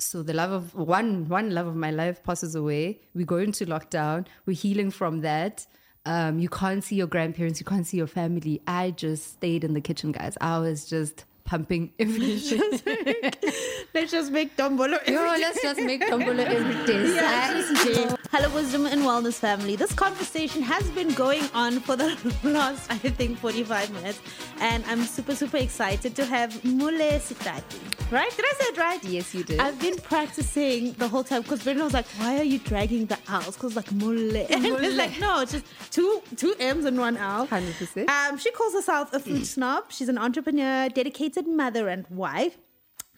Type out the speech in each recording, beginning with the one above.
so the love of one one love of my life passes away. We go into lockdown. We're healing from that. Um, you can't see your grandparents. You can't see your family. I just stayed in the kitchen, guys. I was just pumping everything. Let's just make dombolo. Yo, let's just make dombolo every day. Yeah. Hello, Wisdom and Wellness family. This conversation has been going on for the last, I think, 45 minutes. And I'm super, super excited to have Mmule Setati. Right? Did I say it right? Yes, you did. I've been practicing the whole time because Brenda was like, why are you dragging the L's? Because like Mule. And it's like, no, it's just two two M's and one L. 100%. Um, she calls herself a food snob. She's an entrepreneur, dedicated mother and wife.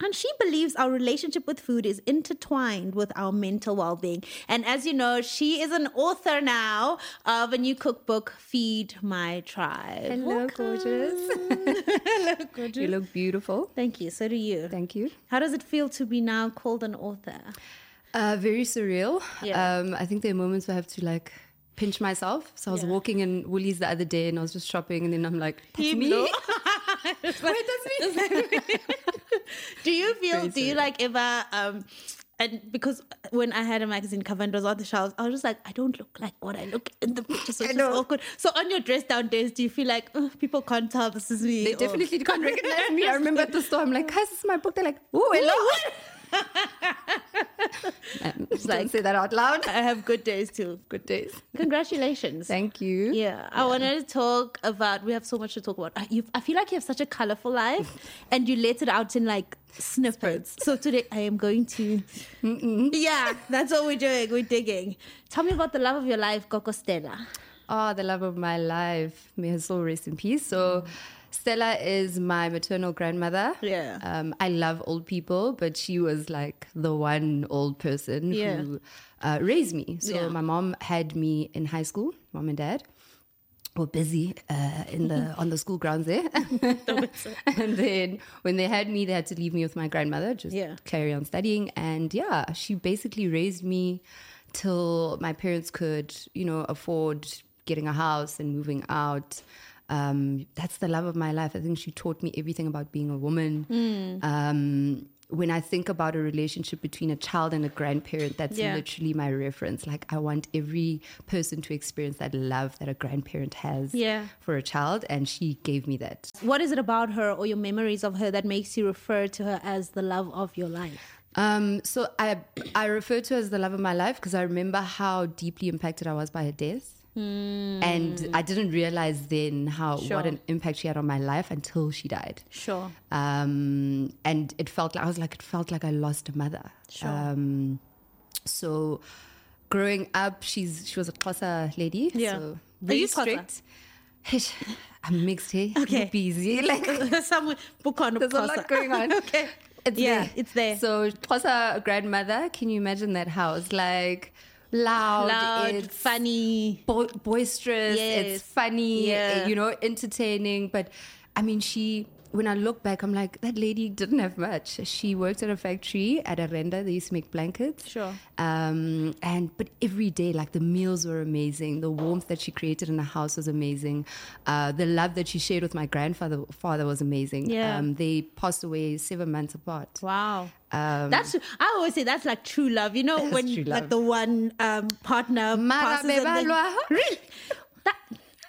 And she believes our relationship with food is intertwined with our mental well being. And as you know, she is an author now of a new cookbook, Feed My Tribe. Hello, Welcome. gorgeous. Hello, gorgeous. You look beautiful. Thank you. So do you. Thank you. How does it feel to be now called an author? Uh, very surreal. Yeah. Um, I think there are moments where I have to like pinch myself. So I was Yeah. walking in Woolies the other day and I was just shopping and then I'm like, that's me. Wait, that's me. do you feel do you like ever um and because when I had a magazine cover and was on the shelves, I was just like, I don't look like what I look in the picture, so it's just awkward. So on your dress down days, do you feel like "Ugh, people can't tell this is me? They or- definitely can't recognize me. I remember at the store, I'm like, guys, this is my book. They're like, ooh, hello. Um, Just like- say that out loud. I have good days too. Good days. Congratulations. Thank you. Yeah, I wanted to talk about. We have so much to talk about. I- You, I feel like you have such a colorful life, and you let it out in like snippets. So today I am going to. Yeah, that's what we're doing. We're digging. Tell me about the love of your life, Koko Stella. Oh, the love of my life. May her soul rest in peace. So, Stella is my maternal grandmother. Yeah. Um, I love old people, but she was like the one old person Yeah. who uh, raised me. So, Yeah. my mom had me in high school, mom and dad. Were busy uh, in the on the school grounds there, and then when they had me, they had to leave me with my grandmother, just Yeah. carry on studying. And yeah, she basically raised me till my parents could, you know, afford getting a house and moving out. Um, that's the love of my life. I think she taught me everything about being a woman. Um, when I think about a relationship between a child and a grandparent, that's Yeah. literally my reference. Like, I want every person to experience that love that a grandparent has Yeah. for a child, and she gave me that. What is it about her or your memories of her that makes you refer to her as the love of your life? Um, so I I refer to her as the love of my life because I remember how deeply impacted I was by her death. And I didn't realize then how Sure. what an impact she had on my life until she died. Sure. Um, and it felt like I was like it felt like I lost a mother. Sure. Um, so growing up, she's she was a Xhosa lady. Yeah. So Are you Xhosa? strict. I'm mixed here. Okay. Busy. Like Somewhere book on there's a lot going on. okay. It's Yeah, there. it's there. So Xhosa grandmother, can you imagine that house? Like loud, Loud, it's funny. bo- boisterous, Yes. it's funny, Yeah. you know, entertaining. But I mean, she. When I look back, I'm like, that lady didn't have much. She worked at a factory at a render. They used to make blankets. Sure. Um, and but every day, like the meals were amazing. The warmth that she created in the house was amazing. Uh, the love that she shared with my grandfather father was amazing. Yeah. Um, they passed away seven months apart. Wow. Um, That's I always say that's like true love. You know when like the one um, partner Mara passes and then, really that.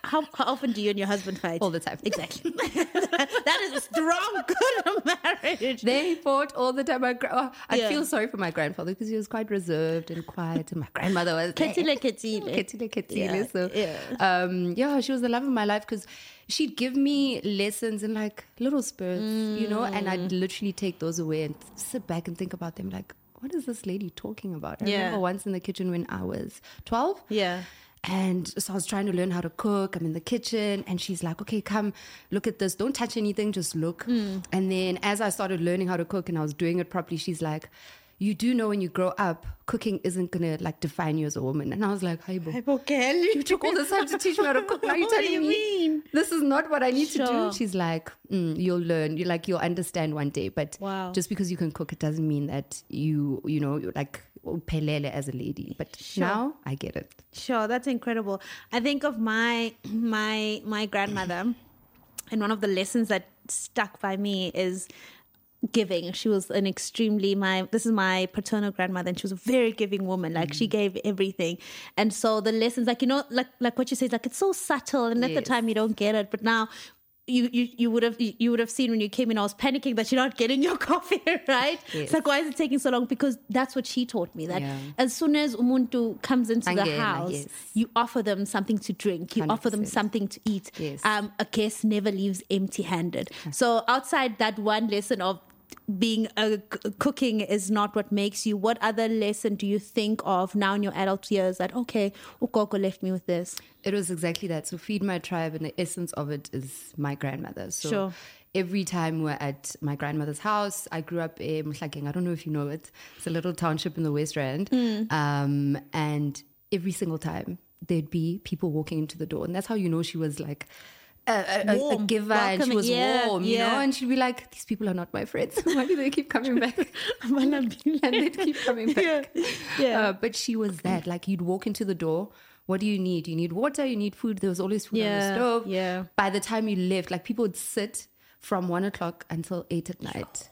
How, how often do you and your husband fight? All the time. Exactly. that is a strong, good marriage. They fought all the time. My oh, I Yeah. feel sorry for my grandfather because he was quite reserved and quiet, and my grandmother was. Ketile, ketile. Ketile, ketile. Yeah, So, yeah. Um, yeah, she was the love of my life because she'd give me lessons in like little spurts, you know, and I'd Mm. literally take those away and sit back and think about them like, what is this lady talking about? I Yeah. remember once in the kitchen when I was 12. Yeah. And so I was trying to learn how to cook. I'm in the kitchen, and she's like, "Okay, come look at this. Don't touch anything, just look." And then as I started learning how to cook and I was doing it properly, she's like, "You do know when you grow up, cooking isn't gonna like define you as a woman." And I was like, "Hey, bo, you took all this time to teach me how to cook. Now you're telling you me mean? this is not what I need to do." She's like, mm, "You'll learn. You like you'll understand one day, but Wow. just because you can cook, it doesn't mean that you you know like pelele as a lady." But now I get it. Sure, that's incredible. I think of my my my grandmother, and one of the lessons that stuck by me is giving. She was an extremely my this is my paternal grandmother and she was a very giving woman. Like she mm-hmm. gave everything. And so the lessons like you know like like what you say like it's so subtle and at the time you don't get it but now you, you you would have you would have seen when you came in I was panicking that you're not getting your coffee right Yes. it's like why is it taking so long because that's what she taught me that Yeah. as soon as umuntu comes into the house yes. you offer them something to drink you offer them something to eat Yes. um, a guest never leaves empty handed. So, outside that one lesson of being a c- cooking is not what makes you, what other lesson do you think of now in your adult years that, okay, Ukoko left me with this? It was exactly that. So feed my tribe, and the essence of it is my grandmother. So Sure. every time we're at my grandmother's house, I grew up in Mhlakeng. I don't know if you know it. It's a little township in the West Rand. Hmm. Um, and every single time there'd be people walking into the door, and that's how you know she was like. A, a- a, giver and she was Yeah, warm, you know, and she'd be like, "These people are not my friends. Why do they keep coming back?" Why not be and they'd keep coming back. Yeah. Yeah. Uh, but she was that. Like you'd walk into the door. What do you need? You need water. You need food. There was always food on the stove. yeah. By the time you left, like people would sit from one o'clock until eight at night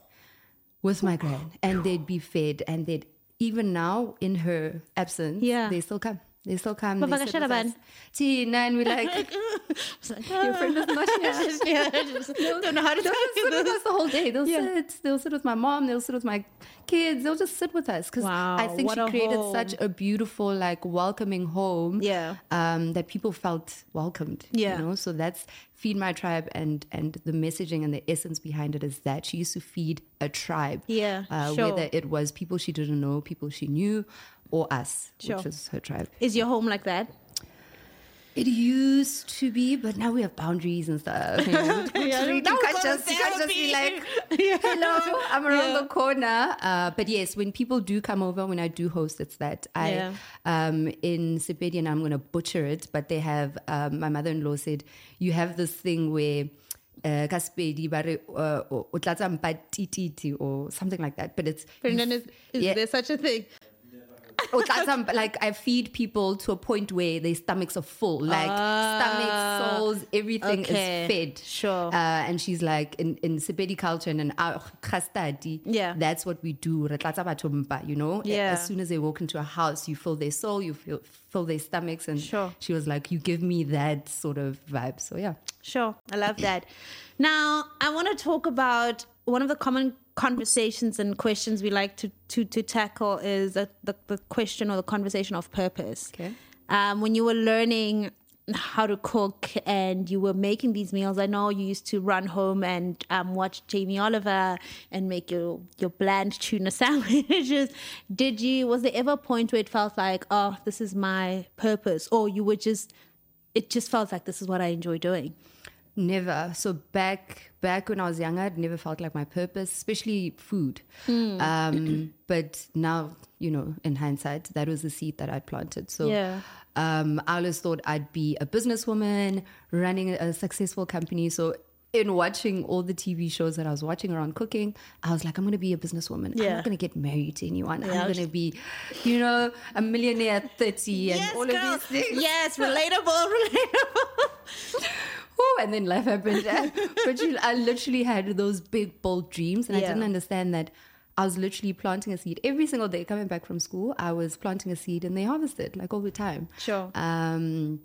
with my gran, and they'd be fed. And they'd even now in her absence, Yeah. they still come. They still come. But they Baka sit with Shalaban. us. Tina, and we're like, your friend is not here. don't know how to They'll just sit with us the whole day. They'll Yeah. sit. They'll sit with my mom. They'll sit with my kids. They'll just sit with us because Wow, I think she created home. such a beautiful, like, welcoming home. Yeah. Um, that people felt welcomed. Yeah. You know, so that's feed my tribe, and and the messaging and the essence behind it is that she used to feed a tribe. Yeah, Uh, sure. Whether it was people she didn't know, people she knew, or us, Sure. which was her tribe. Is your home like that? It used to be, but now we have boundaries and stuff. You, know? Literally, you can't just, you can't just be therapy. like, hello, I'm around Yeah. the corner. Uh, but yes, when people do come over, when I do host, it's that. I Yeah. um, In Sepedi, I'm going to butcher it, but they have, um, my mother in law said, you have this thing where. Uh, ka Sepedi ba re, uh, o o tlatsa mpa tititi or something like that, but it's Brendan, is, is Yeah. there such a thing? That's some, like I feed people to a point where their stomachs are full, like stomach, souls, everything okay. is fed. Sure. Uh, and she's like in in Sepedi culture and in our khastadi, Yeah. that's what we do. Re tlatsa batho mpa, You know, Yeah. As soon as they walk into a house, you fill their soul, you feel fill their stomachs, and Sure. she was like, you give me that sort of vibe. So yeah. Sure, I love that. Now, I want to talk about one of the common conversations and questions we like to to, to tackle is the, the, the question or the conversation of purpose. Okay. Um, when you were learning how to cook and you were making these meals, I know you used to run home and um, watch Jamie Oliver and make your, your bland tuna sandwiches. Did you, was there ever a point where it felt like, oh, this is my purpose? Or you were just, it just felt like this is what I enjoy doing? Never. So back back when I was younger, it never felt like my purpose, especially food. Um, but now, you know, in hindsight, that was the seed that I planted. So Yeah. um, I always thought I'd be a businesswoman running a successful company. So in watching all the TV shows that I was watching around cooking, I was like, I'm going to be a businesswoman. I'm not going to get married to anyone. Yeah. I'm going to be, you know, a millionaire at 30 and all girl. of these things. Yes, relatable, relatable. Ooh, and then life happened. but you, I literally had those big, bold dreams, and I didn't understand that I was literally planting a seed every single day. Coming back from school, I was planting a seed, and they harvested like all the time. Sure. Um.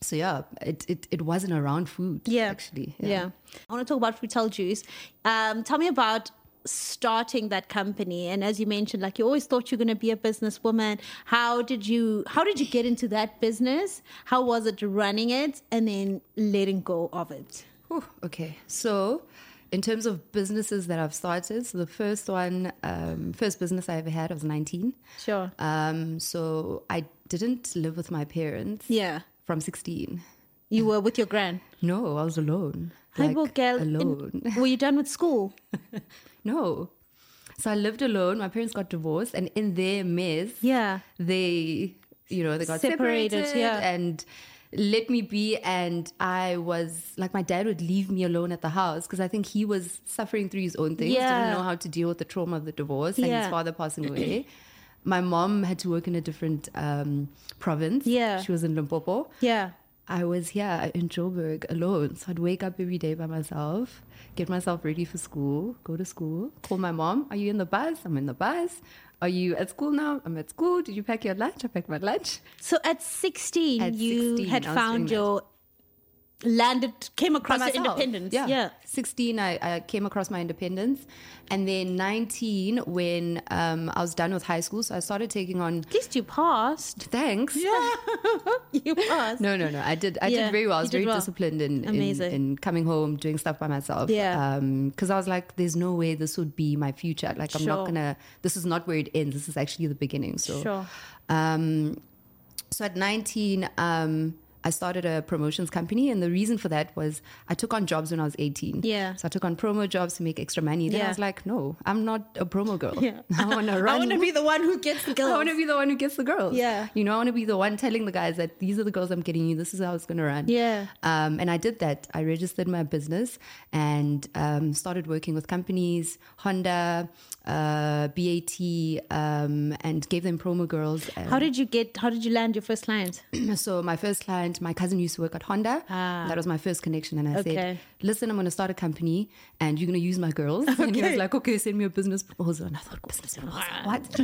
So yeah, it it, it wasn't around food. Yeah. Actually. Yeah. I want to talk about Fruitel Juice. Um, tell me about starting that company and as you mentioned like you always thought you're going to be a businesswoman how did you how did you get into that business how was it running it and then letting go of it Whew, okay. So, in terms of businesses that I've started, so the first one, um, first business I ever had, I was 19. sure Um, so I didn't live with my parents. yeah From 16. you were with your grand No, I was alone. Hi, Like, in- alone. were you done with school no. So I lived alone. My parents got divorced, and in their mess, yeah they, you know, they got Separated, separated, yeah. and let me be. And I was like, my dad would leave me alone at the house because I think he was suffering through his own things. Yeah. Didn't know how to deal with the trauma of the divorce and his father passing away. My mom had to work in a different um, province. Yeah. she was in Limpopo. yeah I was here in Joburg alone. So I'd wake up every day by myself, get myself ready for school, go to school, call my mom, Are you in the bus? I'm in the bus. Are you at school now? I'm at school. Did you pack your lunch? I packed my lunch. So at 16, At you 16, had found your landed, came across your independence. Yeah. yeah. 16, I, I came across my independence. And then 19, when um, I was done with high school, so I started taking on. At least you passed. Thanks. Yeah. you passed. No, no, no. I did. I Yeah, did very well. I was very well. disciplined in, in Amazing. in coming home, doing stuff by myself. Yeah. Um because I was like, there's no way this would be my future. Like, I'm Sure. not gonna. This is not where it ends. This is actually the beginning. So. Sure. Um, so at 19, um, I started a promotions company, and the reason for that was I took on jobs when I was 18. Yeah. So I took on promo jobs to make extra money. Then Yeah. I was like, no, I'm not a promo girl. Yeah. I want to run. I want to be the one who gets the girls. I want to be the one who gets the girls. Yeah. You know, I want to be the one telling the guys that these are the girls I'm getting you. This is how it's going to run. Yeah. Um, and I did that. I registered my business and um, started working with companies, Honda, uh, BAT, um, and gave them promo girls. How did you get, how did you land your first client? so my first client, my cousin used to work at Honda. Ah. That was my first connection. And I Okay. said, listen, I'm going to start a company and you're going to use my girls. And he was like, okay, send me a business proposal. And I thought, business proposal? What?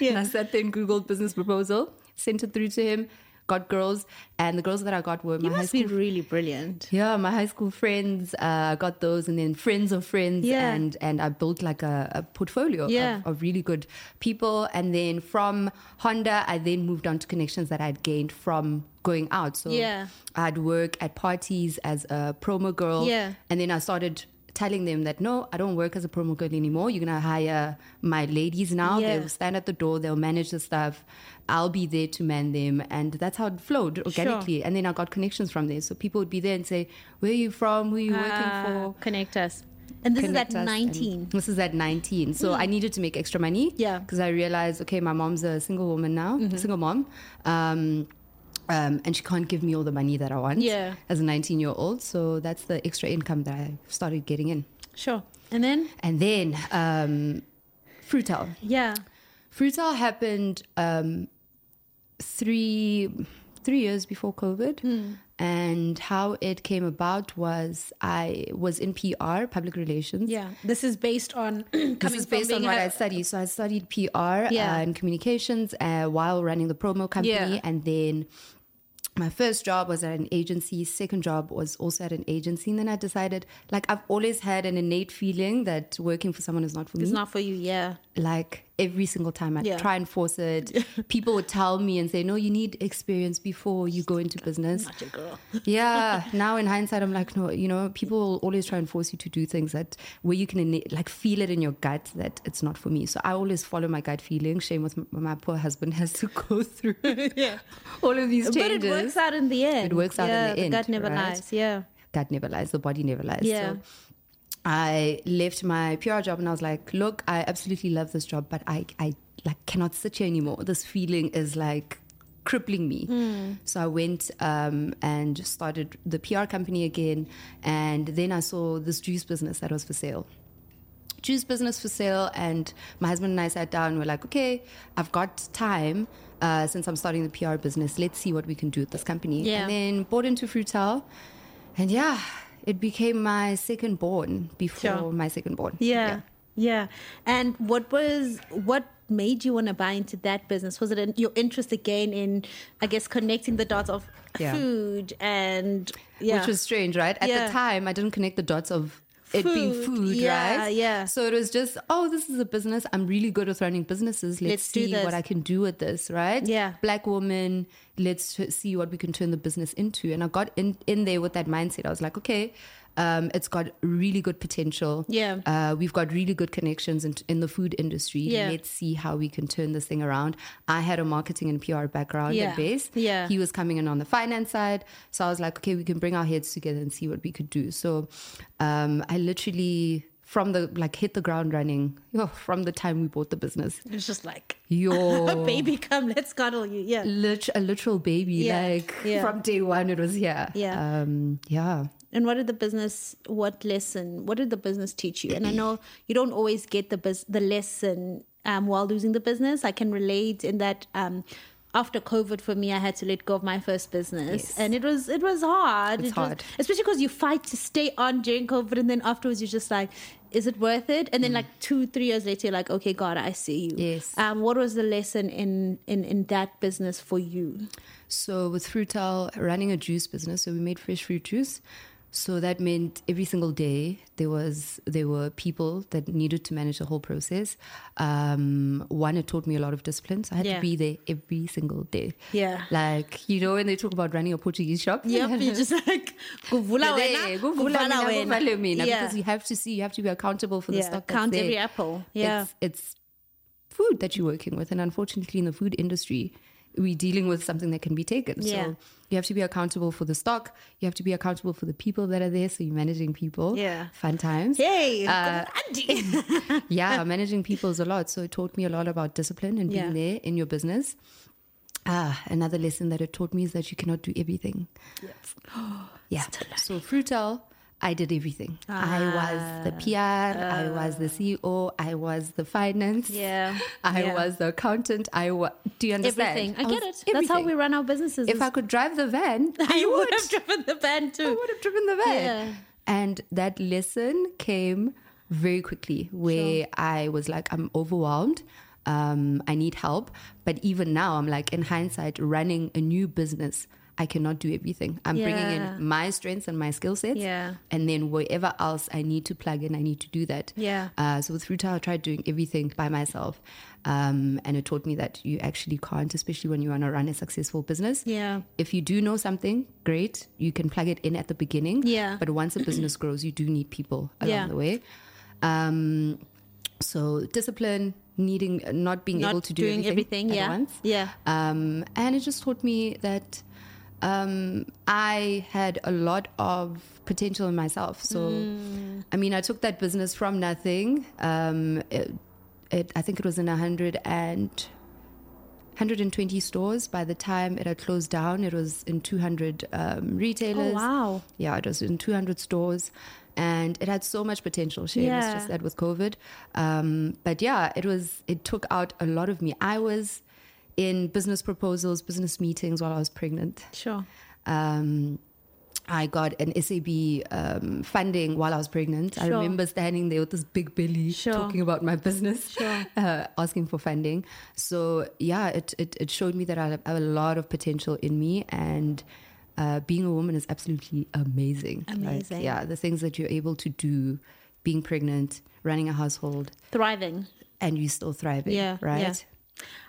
Yeah. And I sat there and Googled business proposal, sent it through to him, got girls. And the girls that I got were You my high must school be really brilliant. yeah, my high school friends uh, got those, and then friends of friends, Yeah. and and I built like a, a portfolio Yeah. of, of really good people. And then from Honda, I then moved on to connections that I'd gained from going out. So Yeah. I'd work at parties as a promo girl, Yeah. and then I started telling them that no, I don't work as a promo girl anymore. You're gonna hire my ladies now. Yeah. They'll stand at the door. They'll manage the stuff. I'll be there to man them, and that's how it flowed organically. And then I got connections from there. So people would be there and say, "Where are you from? Who are you working Ah, for?" Connect us. And this Connect is at 19. And This is at 19. So I needed to make extra money. Yeah. Mm-hmm. Because I realized, okay, my mom's a single woman now, single mom. Um, um, and she can't give me all the money that I want Yeah. as a 19 year old. So that's the extra income that I started getting in. Sure. And then, And then um, Fruitel. yeah. Fruitel happened um, three three years before COVID. Hmm. And how it came about was I was in PR, public relations. Yeah. This is based on coming This is from based on what a- I studied. So I studied PR Yeah. uh, and communications uh, while running the promo company. Yeah. And then my first job was at an agency. Second job was also at an agency. And then I decided, like, I've always had an innate feeling that working for someone is not for me. It's not for you. Yeah. like every single time I Yeah. try and force it, people would tell me and say, "No, you need experience before you go into business." Not your girl. yeah. Now in hindsight, I'm like, no, you know, people will always try and force you to do things that where you can like feel it in your gut that it's not for me. So I always follow my gut feeling. Shame with my poor husband has to go through yeah. all of these changes. But it works out in the end. It works out in yeah, the end, gut never right? lies. Yeah. gut never lies, the body never lies. Yeah. So I left my PR job and I was like, look, I absolutely love this job, but I, I like cannot sit here anymore. This feeling is like crippling me. Hmm. So I went um, and started the PR company again. And then I saw this juice business that was for sale juice business for sale and my husband and I sat down and we're like, okay, I've got time uh, since I'm starting the PR business. Let's see what we can do with this company. Yeah. And then bought into Fruitel and yeah, it became my second born before Sure. my second born. Yeah. Yeah. And what was what made you want to buy into that business? Was it your interest again in, I guess, connecting the dots of Yeah. food and yeah, Which was strange, right? At Yeah. the time, I didn't connect the dots of it being Food, food, yeah, right? yeah. So it was just, oh, this is a business. I'm really good with running businesses. Let's, Let's see what I can do with this, right? Yeah. Black woman, let's see what we can turn the business into. And I got in, in there with that mindset. I was like, okay, um, it's got really good potential. Yeah. Uh, we've got really good connections in, in the food industry. Yeah. Let's see how we can turn this thing around. I had a marketing and PR background Yeah. at base. Yeah. He was coming in on the finance side. So I was like, okay, we can bring our heads together and see what we could do. So um, I literally, from the, like, hit the ground running yo, from the time we bought the business. it's just like Yo. baby, come, let's cuddle you. Yeah. Lit- a literal baby. Yeah. Like, Yeah. from day one, it was here. Yeah. Um, yeah. And what did the business? What lesson? What did the business teach you? And I know you don't always get the bus, the lesson um, while losing the business. I can relate in that um, after COVID for me, I had to let go of my first business, Yes. and it was it was hard. It's It was- hard. especially because you fight to stay on during COVID, and then afterwards you're just like, is it worth it? And then like two, three years later, you're like, okay, God, I see you. Yes. Um, what was the lesson in in in that business for you? So with Fruital running a juice business, so we made fresh fruit juice. So that meant every single day there was there were people that needed to manage the whole process. Um, one, it taught me a lot of discipline. So I had Yeah. to be there every single day. Yeah. Like you know when they talk about running a Portuguese shop. Yep, you're just like, There, wena, kuvula kuvala mina, wena. kuvale mina, Yeah. because you have to see, you have to be accountable for the Yeah, stock. count every apple. Yeah. it's, it's food that you're working with, and unfortunately, in the food industry, we're dealing with something that can be taken. Yeah. So you have to be accountable for the stock. You have to be accountable for the people that are there. So you're managing people. Yeah. fun times. Hey, Uh, Andy. yeah, managing people is a lot. So it taught me a lot about discipline and being Yeah. there in your business. Ah, another lesson that it taught me is that you cannot do everything. Yes. yeah. So Fruital, I did everything. I was the PR, I was the CEO, I was the finance. Yeah, I yeah. was the accountant. I was. Do you understand? Everything. I was get it. That's how we run our businesses. If I could drive the van, I you would. have driven the van too. I would have driven the van. Yeah. And that lesson came very quickly where I was like, I'm overwhelmed. Um, I need help. But even now, I'm like, in hindsight, running a new business, I cannot do everything. I'm bringing in my strengths and my skill sets. Yeah. And then wherever else I need to plug in, I need to do that. Yeah. Uh, so with Fruital, I tried doing everything by myself. Um, and it taught me that you actually can't, especially when you want to run a successful business. Yeah. If you do know something, great. You can plug it in at the beginning. Yeah. But once a business grows, you do need people along Yeah. the way. Um, so discipline, needing, not being Not able to do everything, everything, at yeah. once. Yeah. Um, and it just taught me that um, I had a lot of potential in myself. So, Mm. I mean, I took that business from nothing. Um, it, it, I think it was in a hundred and 120 stores. By the time it had closed down, it was in 200 um, retailers. Oh, wow. Yeah, it was in 200 stores. And it had so much potential. Shame it's just that with COVID. Um, but yeah, it was. It took out a lot of me. I was in business proposals, business meetings while I was pregnant. Sure. Um, I got an SAB um, funding while I was pregnant. I remember standing there with this big belly Sure. talking about my business, Sure. uh, asking for funding. So, yeah, it, it, it showed me that I have a lot of potential in me. And uh, being a woman is absolutely amazing. Like, Amazing. yeah, the things that you're able to do, being pregnant, running a household, Thriving. and you're still thriving. Yeah, Right? yeah.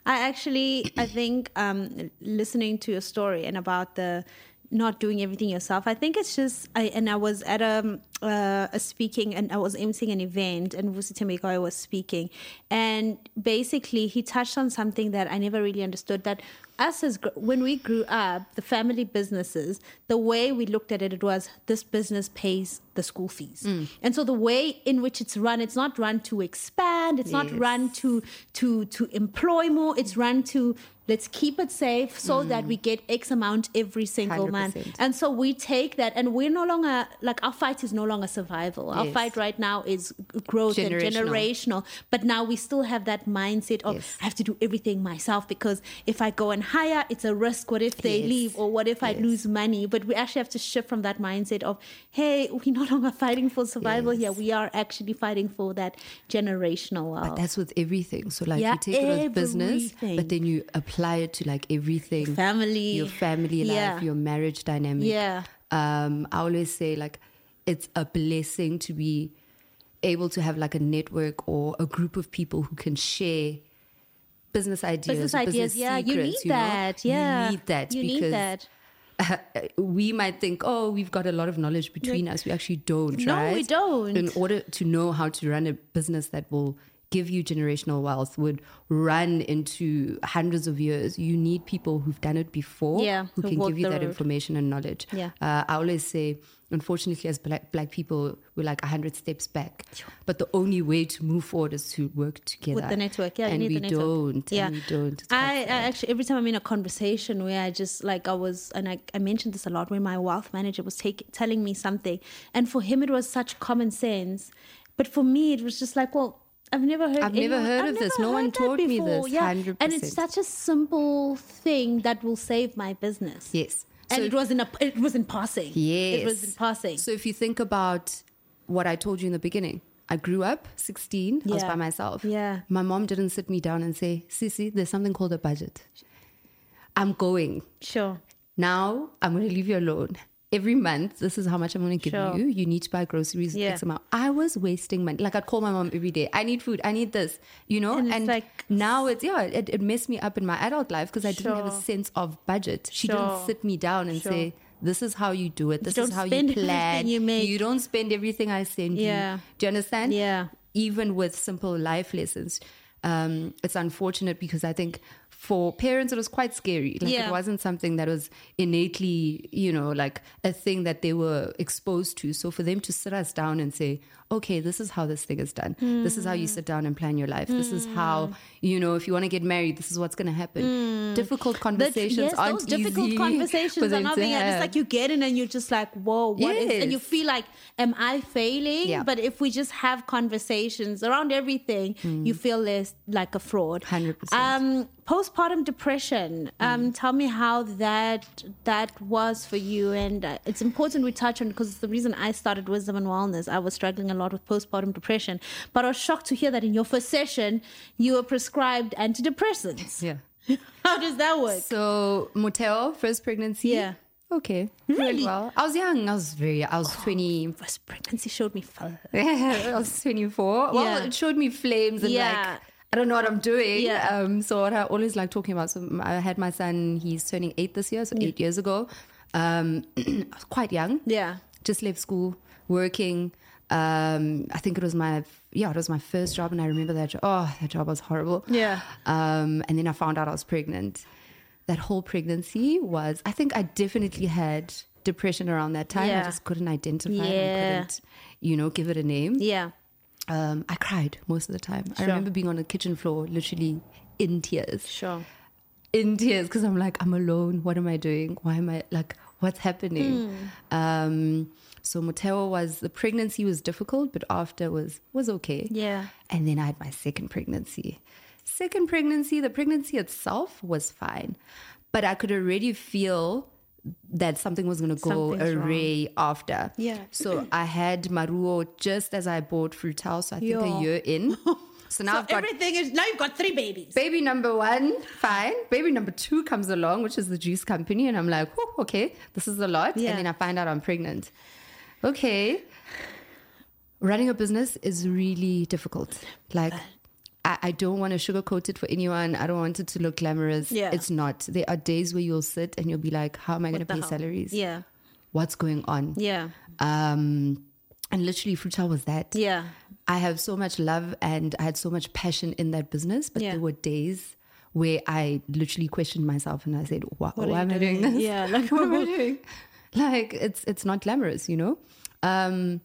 I actually, I think, um, listening to your story and about the not doing everything yourself. I think it's just, I, and I was at a, uh, a speaking and I was emceeing an event and Vusi Thembekwayo was speaking. And basically, he touched on something that I never really understood that us as when we grew up, the family businesses, the way we looked at it, it was this business pays the school fees, and so the way in which it's run, it's not run to expand, it's not run to to to employ more, it's run to let's keep it safe so that we get X amount every single month, 100%. and so we take that, and we're no longer like our fight is no longer survival. Our Yes. fight right now is growth and Generational. generational, but now we still have that mindset of Yes. I have to do everything myself because if I go and hire, it's a risk. What if they Yes. leave, or what if I lose money? But we actually have to shift from that mindset of, hey, we're no longer fighting for survival here. We are actually fighting for that generational wealth. But that's with everything. So like Yeah, you take it as business, but then you apply it to like everything. Family. Your family life, Yeah. your marriage dynamic. Yeah. Um, I always say like it's a blessing to be able to have like a network or a group of people who can share business ideas. business ideas, yeah, you need secrets, know? that. Yeah, You need that You because need that. we might think, oh, we've got a lot of knowledge between us. We actually don't, No, right? we don't. In order to know how to run a business that will give you generational wealth, would run into hundreds of years, you need people who've done it before Yeah, who can give you that road. information and knowledge. Yeah. Uh, I always say, unfortunately, as black, black people, we're like 100 steps back. But the only way to move forward is to work together. With the network, yeah, And we don't. Yeah. And we don't. I, I actually every time I'm in a conversation where I just like I was and I, I mentioned this a lot when my wealth manager was take, telling me something and for him it was such common sense but for me it was just like well I've never heard. I've never heard I've of this. No one taught me this. Yeah. 100%. And it's such a simple thing that will save my business. Yes. And So- it was not a, it was in passing. Yes. It was in passing. So if you think about what I told you in the beginning, I grew up 16, I was by myself. Yeah. My mom didn't sit me down and say, Sissy, there's something called a budget. I'm going. Sure. Now I'm going to leave you alone. Every month, this is how much I'm going to give Sure. you. You need to buy groceries Yeah. X amount. I was wasting money. Like I'd call my mom every day. I need food. I need this. You know. And it's like- now it's yeah. It, it messed me up in my adult life because I didn't have a sense of budget. She Sure. didn't sit me down and Sure. say, "This is how you do it. This is how you plan. you make." You don't spend everything I send Yeah. you. Do you understand? Yeah. Even with simple life lessons, um, it's unfortunate because I think for parents it was quite scary. Like Yeah. it wasn't something that was innately, you know, like a thing that they were exposed to. So for them to sit us down and say, okay, this is how this thing is done. This is how you hmm. sit down and plan your life. This is how, hmm. you know, if you want to get married, this is what's going to happen. Hmm. Difficult But conversations yes, aren't those difficult easy conversations are not being. It's like you get in and you're just like, whoa, what is? And you feel like, am I failing? Yeah. But if we just have conversations around everything, you feel less like a fraud. 100%. Um, postpartum depression. Um, tell me how that that was for you, and uh, it's important we touch on because it's the reason I started Wisdom and Wellness. I was struggling a lot with postpartum depression, but I was shocked to hear that in your first session you were prescribed antidepressants. yeah. How does that work? So Motel, first pregnancy. Yeah. Okay. Really? Well, I was young. I was very. I was twenty. First pregnancy showed me fun. I was twenty four. Well, Yeah. it showed me flames and Yeah. like I don't know what I'm doing. Yeah. Um. So what I always like talking about. So I had my son. He's turning eight this year. So eight years ago. Um. I was quite young. Yeah. Just left school, working. Um. I think it was my yeah. It was my first job, and I remember that. jo- Oh, that job was horrible. Yeah. Um, and then I found out I was pregnant. That whole pregnancy was, I think I definitely had depression around that time. Yeah. I just couldn't identify it Yeah. and couldn't, you know, give it a name. Yeah. Um, I cried most of the time. I remember being on the kitchen floor, literally in tears, Sure. in tears, because I'm like, I'm alone. What am I doing? Why am I like, what's happening? Hmm. Um, so Motheo was the pregnancy was difficult, but after was was okay. Yeah. And then I had my second pregnancy. Second pregnancy, the pregnancy itself was fine, but I could already feel that something was going to go Something's wrong. array after. Yeah. So I had Maruo just as I bought Fruit House, I think Yeah. a year in. So now So I've got everything is now you've got three babies. baby number one, fine. Baby number two comes along, which is the juice company. And I'm like, "Whew, okay, this is a lot. Yeah. And then I find out I'm pregnant. Okay. Running a business is really difficult. Like, I, I don't want to sugarcoat it for anyone. I don't want it to look glamorous. Yeah. It's not. There are days where you'll sit and you'll be like, how am I going to pay hell? salaries? Yeah. What's going on? Yeah. Um, and literally, Fruital was that. Yeah. I have so much love and I had so much passion in that business, but Yeah. there were days where I literally questioned myself and I said, why, What why am I doing doing? this? Yeah, like, what am I doing? Like it's it's not glamorous, you know. Um,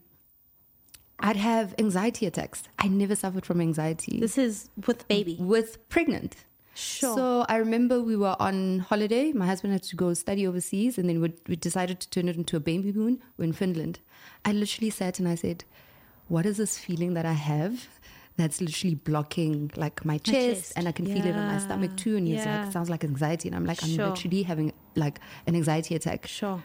I'd have anxiety attacks. I never suffered from anxiety This is with baby. with pregnant. Sure. So I remember we were on holiday. My husband had to go study overseas, and then we, we decided to turn it into a baby moon. We're in Finland. I literally sat and I said, "What is this feeling that I have?" That's literally blocking like my chest, chest. and I can feel it in my stomach too. And he's Yeah. like, "Sounds like anxiety," and I'm like, "I'm Sure. literally having like an anxiety attack." Sure.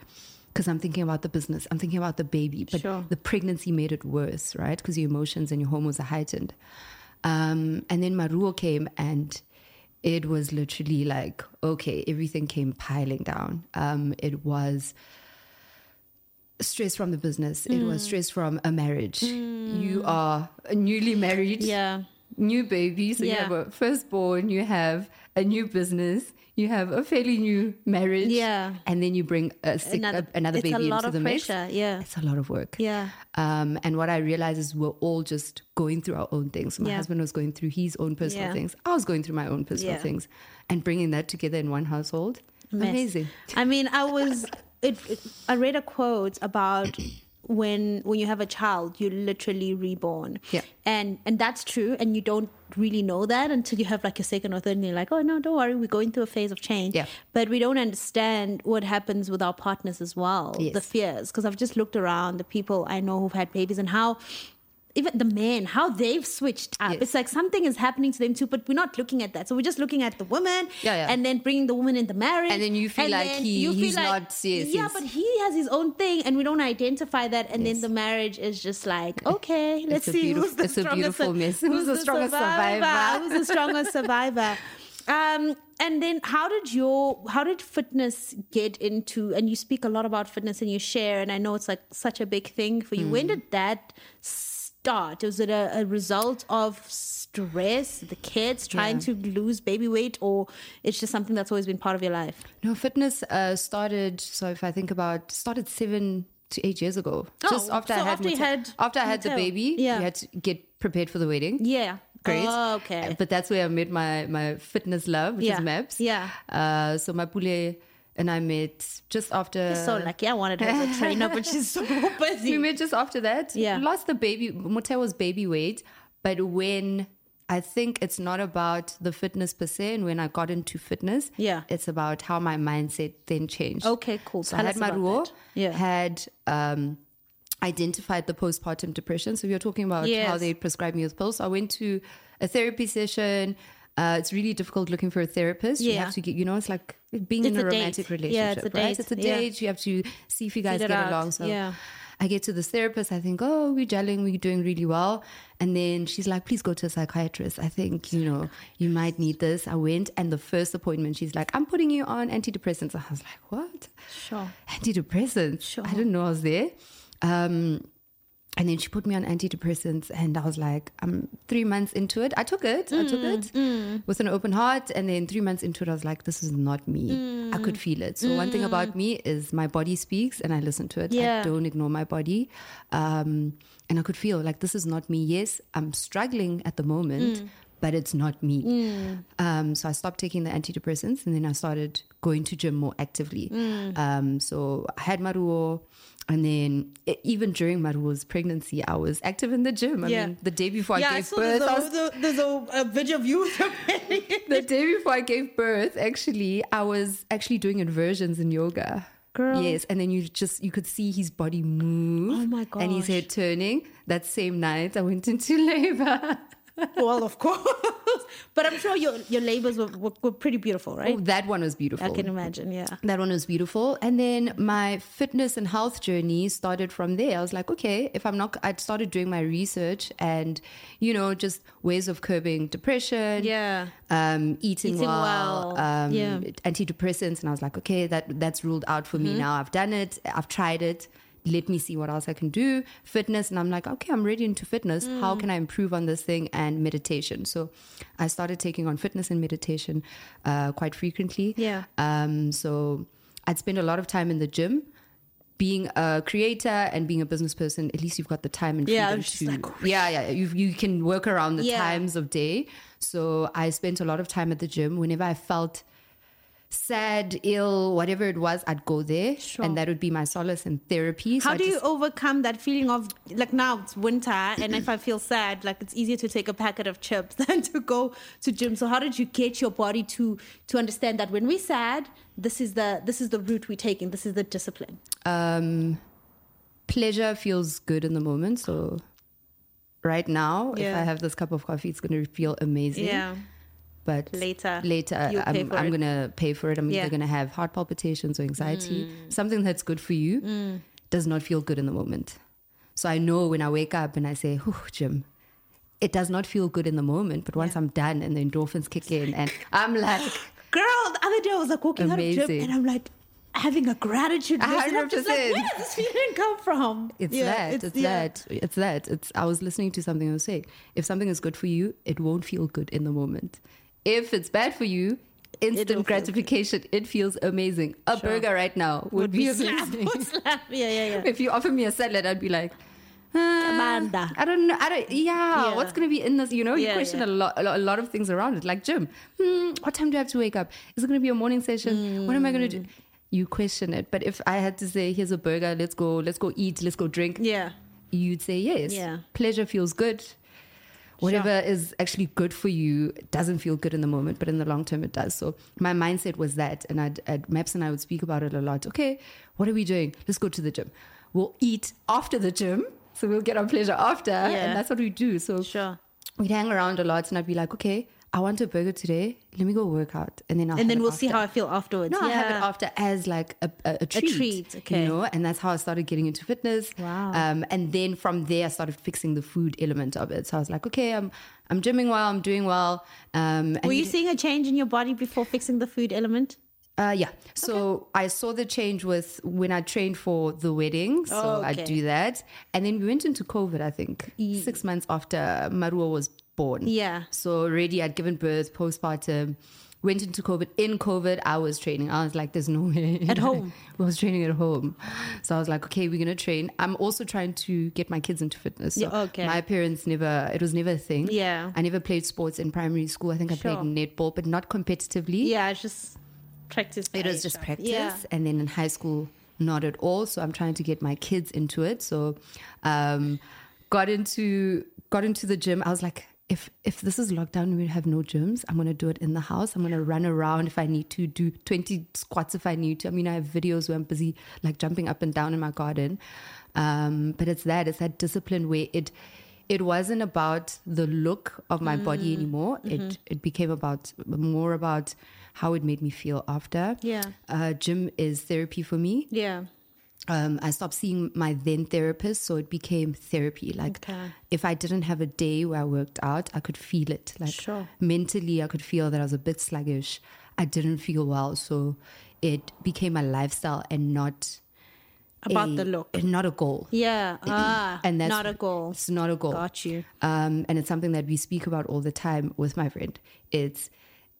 Because I'm thinking about the business, I'm thinking about the baby, but Sure. the pregnancy made it worse, right? Because your emotions and your hormones are heightened. Um, and then Maruo came, and it was literally like, okay, everything came piling down. Um, it was stress from the business. It Mm. was stress from a marriage. You are newly married Yeah. New baby. So you have a firstborn, you have a new business, you have a fairly new marriage. Yeah. And then you bring a sick, another, another baby a lot into of the pressure. mix. Yeah. It's a lot of work. Yeah. Um, and what I realized is we're all just going through our own things. So my Yeah. husband was going through his own personal Yeah. things. I was going through my own personal Yeah. things. And bringing that together in one household, Mess. amazing. I mean, I was. It, it, I read a quote about when when you have a child, you're literally reborn. Yeah. And and that's true. And you don't really know that until you have like a second or third, and you're like, oh no, don't worry, we're going through a phase of change. Yeah. But we don't understand what happens with our partners as well. Yes. The fears, because I've just looked around the people I know who've had babies and how even the men, how they've switched up. Yes. It's like something is happening to them too, but we're not looking at that. So we're just looking at the woman Yeah, yeah. and then bringing the woman in the marriage. And then you feel like he- you feel he's not- yes, Yeah, but he has his own thing and we don't identify that. And then the marriage is just like, okay, let's see who's the it's a strongest beautiful mess. Who's the strongest survivor? Who's the strongest survivor? Um, and then how did your how did fitness get into and you speak a lot about fitness and you share and I know it's like such a big thing for you. When Hmm. did that start? Was it a, a result of stress, the kids trying Yeah. to lose baby weight, or it's just something that's always been part of your life? No, fitness uh, started. So if I think about, started seven to eight years ago. Oh, Just after so I had, after Mate- had after I had the baby, Yeah. we had to get prepared for the wedding. Yeah. Great. Oh, okay. But that's where I met my my fitness love, which Yeah. is Maps. Yeah. Uh, so my pule and I met just after. so lucky. I wanted her as a trainer, but she's so busy. we met just after that. Yeah. Lost the baby. Motel was baby weight, but when I think it's not about the fitness per se, and when I got into fitness, Yeah. it's about how my mindset then changed. Okay, cool. So Tell I had my about Yeah. had um, identified the postpartum depression. So we were talking about how they prescribe me with pills. So I went to a therapy session. Uh, it's really difficult looking for a therapist. You have to get, you know, it's like being It's in a, a date. romantic Yeah, relationship, it's a right? date. It's a Yeah. date. You have to see if you guys get out. along. So Yeah. I get to this therapist. I think, oh, we're gelling, we're doing really well. And then she's like, please go to a psychiatrist. I think, you know, you might need this. I went, and the first appointment, she's like, I'm putting you on antidepressants. I was like, what? Sure. Antidepressants? Sure. I didn't know I was there. Um, and then she put me on antidepressants, and I was like, I'm three months into it. I took it. I took Mm, it with an open heart. And then three months into it, I was like, this is not me. I Mm. could feel it. So, one thing about me is my body speaks, and I listen to it. Yeah. I don't ignore my body. Um, and I could feel like this is not me. Yes, I'm struggling at the moment, but it's not me. Um, so I stopped taking the antidepressants and then I started going to gym more actively. Um, so I had Maruo. And then e- even during Maruo's pregnancy, I was active in the gym. I Yeah. mean, the day before I yeah, I gave saw birth, there's, a, was there's a- there's a, a video of you the day before I gave birth, actually, I was actually doing inversions in yoga. Girl. Yes, and then you just you could see his body move. Oh my And his head turning. That same night, I went into labor. Well, of course. But I'm sure your, your labors were, were, were pretty beautiful, right? Oh, that one was beautiful. I can imagine, yeah. That one was beautiful. And then my fitness and health journey started from there. I was like, okay, if I'm not, I started doing my research and, you know, just ways of curbing depression. Yeah. Um, eating, Eating well, well. Um, Yeah. antidepressants. And I was like, okay, that that's ruled out for Mm-hmm. me now. I've done it. I've tried it. Let me see what else I can do. Fitness. And I'm like, okay, I'm ready into fitness. How Mm. can I improve on this thing? And meditation. So I started taking on fitness and meditation uh, quite frequently. Yeah. Um, so I'd spend a lot of time in the gym. Being a creator and being a business person, at least you've got the time and Yeah, freedom just to like, yeah, yeah. You you can work around the Yeah. times of day. So I spent a lot of time at the gym. Whenever I felt sad, ill, whatever it was, I'd go there, Sure. and that would be my solace and therapy. So How I do you overcome that feeling of like now it's winter and if I feel sad, like it's easier to take a packet of chips than to go to gym. So how did you get your body to to understand that when we're sad, this is the this is the route we're taking, this is the discipline. um, pleasure feels good in the moment. So right now, if I have this cup of coffee, it's going to feel amazing. But Later, later, I'm, I'm gonna pay for it. I'm Yeah. either gonna have heart palpitations or anxiety. Mm. Something that's good for you does not feel good in the moment. So I know when I wake up and I say, "Whew, gym," it does not feel good in the moment. But once Yeah. I'm done and the endorphins kick in, and I'm like, Girl, the other day I was like walking out of gym and I'm like having a gratitude list. And I'm just like, where does this feeling come from? It's Yeah, that. It's, yeah. that. It's that. It's. I was listening to something I was saying. If something is good for you, it won't feel good in the moment. If it's bad for you, instant feel gratification. It feels amazing. A Sure. burger right now would, be slap, amazing. would slap. Yeah, yeah, yeah. if you offer me a salad, I'd be like. uh, Amanda. I don't know. I don't. Yeah, Yeah. what's gonna be in this? You know, you Yeah, question yeah. a lot, a lot, a lot of things around it. Like gym, Hmm, what time do I have to wake up? Is it gonna be a morning session? What am I gonna do? You question it. But if I had to say, "Here's a burger. Let's go. Let's go eat. Let's go drink," Yeah. you'd say yes. Yeah. Pleasure feels good. Whatever is actually good for you doesn't feel good in the moment, but in the long term it does. So my mindset was that, and I'd, at Maps and I would speak about it a lot. Okay, what are we doing? Let's go to the gym. We'll eat after the gym. so we'll get our pleasure after, and that's what we do. So Sure. we'd hang around a lot, and I'd be like, okay, I want a burger today. Let me go work out, and then I'll And then we'll see how I feel afterwards. No, I have it after as like a, a, a treat. treat, okay. You know, and that's how I started getting into fitness. Wow. Um, and then from there, I started fixing the food element of it. So I was like, okay, I'm I'm gymming well, I'm doing well. Um, and Were you seeing a change in your body before fixing the food element? uh, yeah. So I saw the change with when I trained for the wedding. So Oh, I do that, and then we went into COVID. I think six months after Marua was born. Yeah. So already I'd given birth, postpartum. Went into COVID. In COVID, I was training. I was like, "There's no way." At home? I was training at home. So I was like, "Okay, we're gonna train." I'm also trying to get my kids into fitness. So Yeah, okay. My parents never. It was never a thing. Yeah. I never played sports in primary school. I think I Sure. played netball, but not competitively. Yeah, it's just practice. It was just practice. Yeah. And then in high school, not at all. So I'm trying to get my kids into it. So um, got into got into the gym. I was like, if if this is lockdown we have no gyms, I'm gonna do it in the house. I'm gonna run around if I need to, do 20 squats if I need to. I mean, I have videos where I'm busy like jumping up and down in my garden. Um, but it's that, it's that discipline where it it wasn't about the look of my Mm. body anymore. Mm-hmm. It it became about more about how it made me feel after. Yeah. Uh, gym is therapy for me. Yeah. Um, I stopped seeing my then therapist, so it became therapy. Like, Okay. if I didn't have a day where I worked out, I could feel it. Like, Sure. mentally, I could feel that I was a bit sluggish. I didn't feel well, so it became a lifestyle and not About a- the look. And not a goal. Yeah. Ah, And that's not a goal. It's not a goal. Got you. Um, and it's something that we speak about all the time with my friend. It's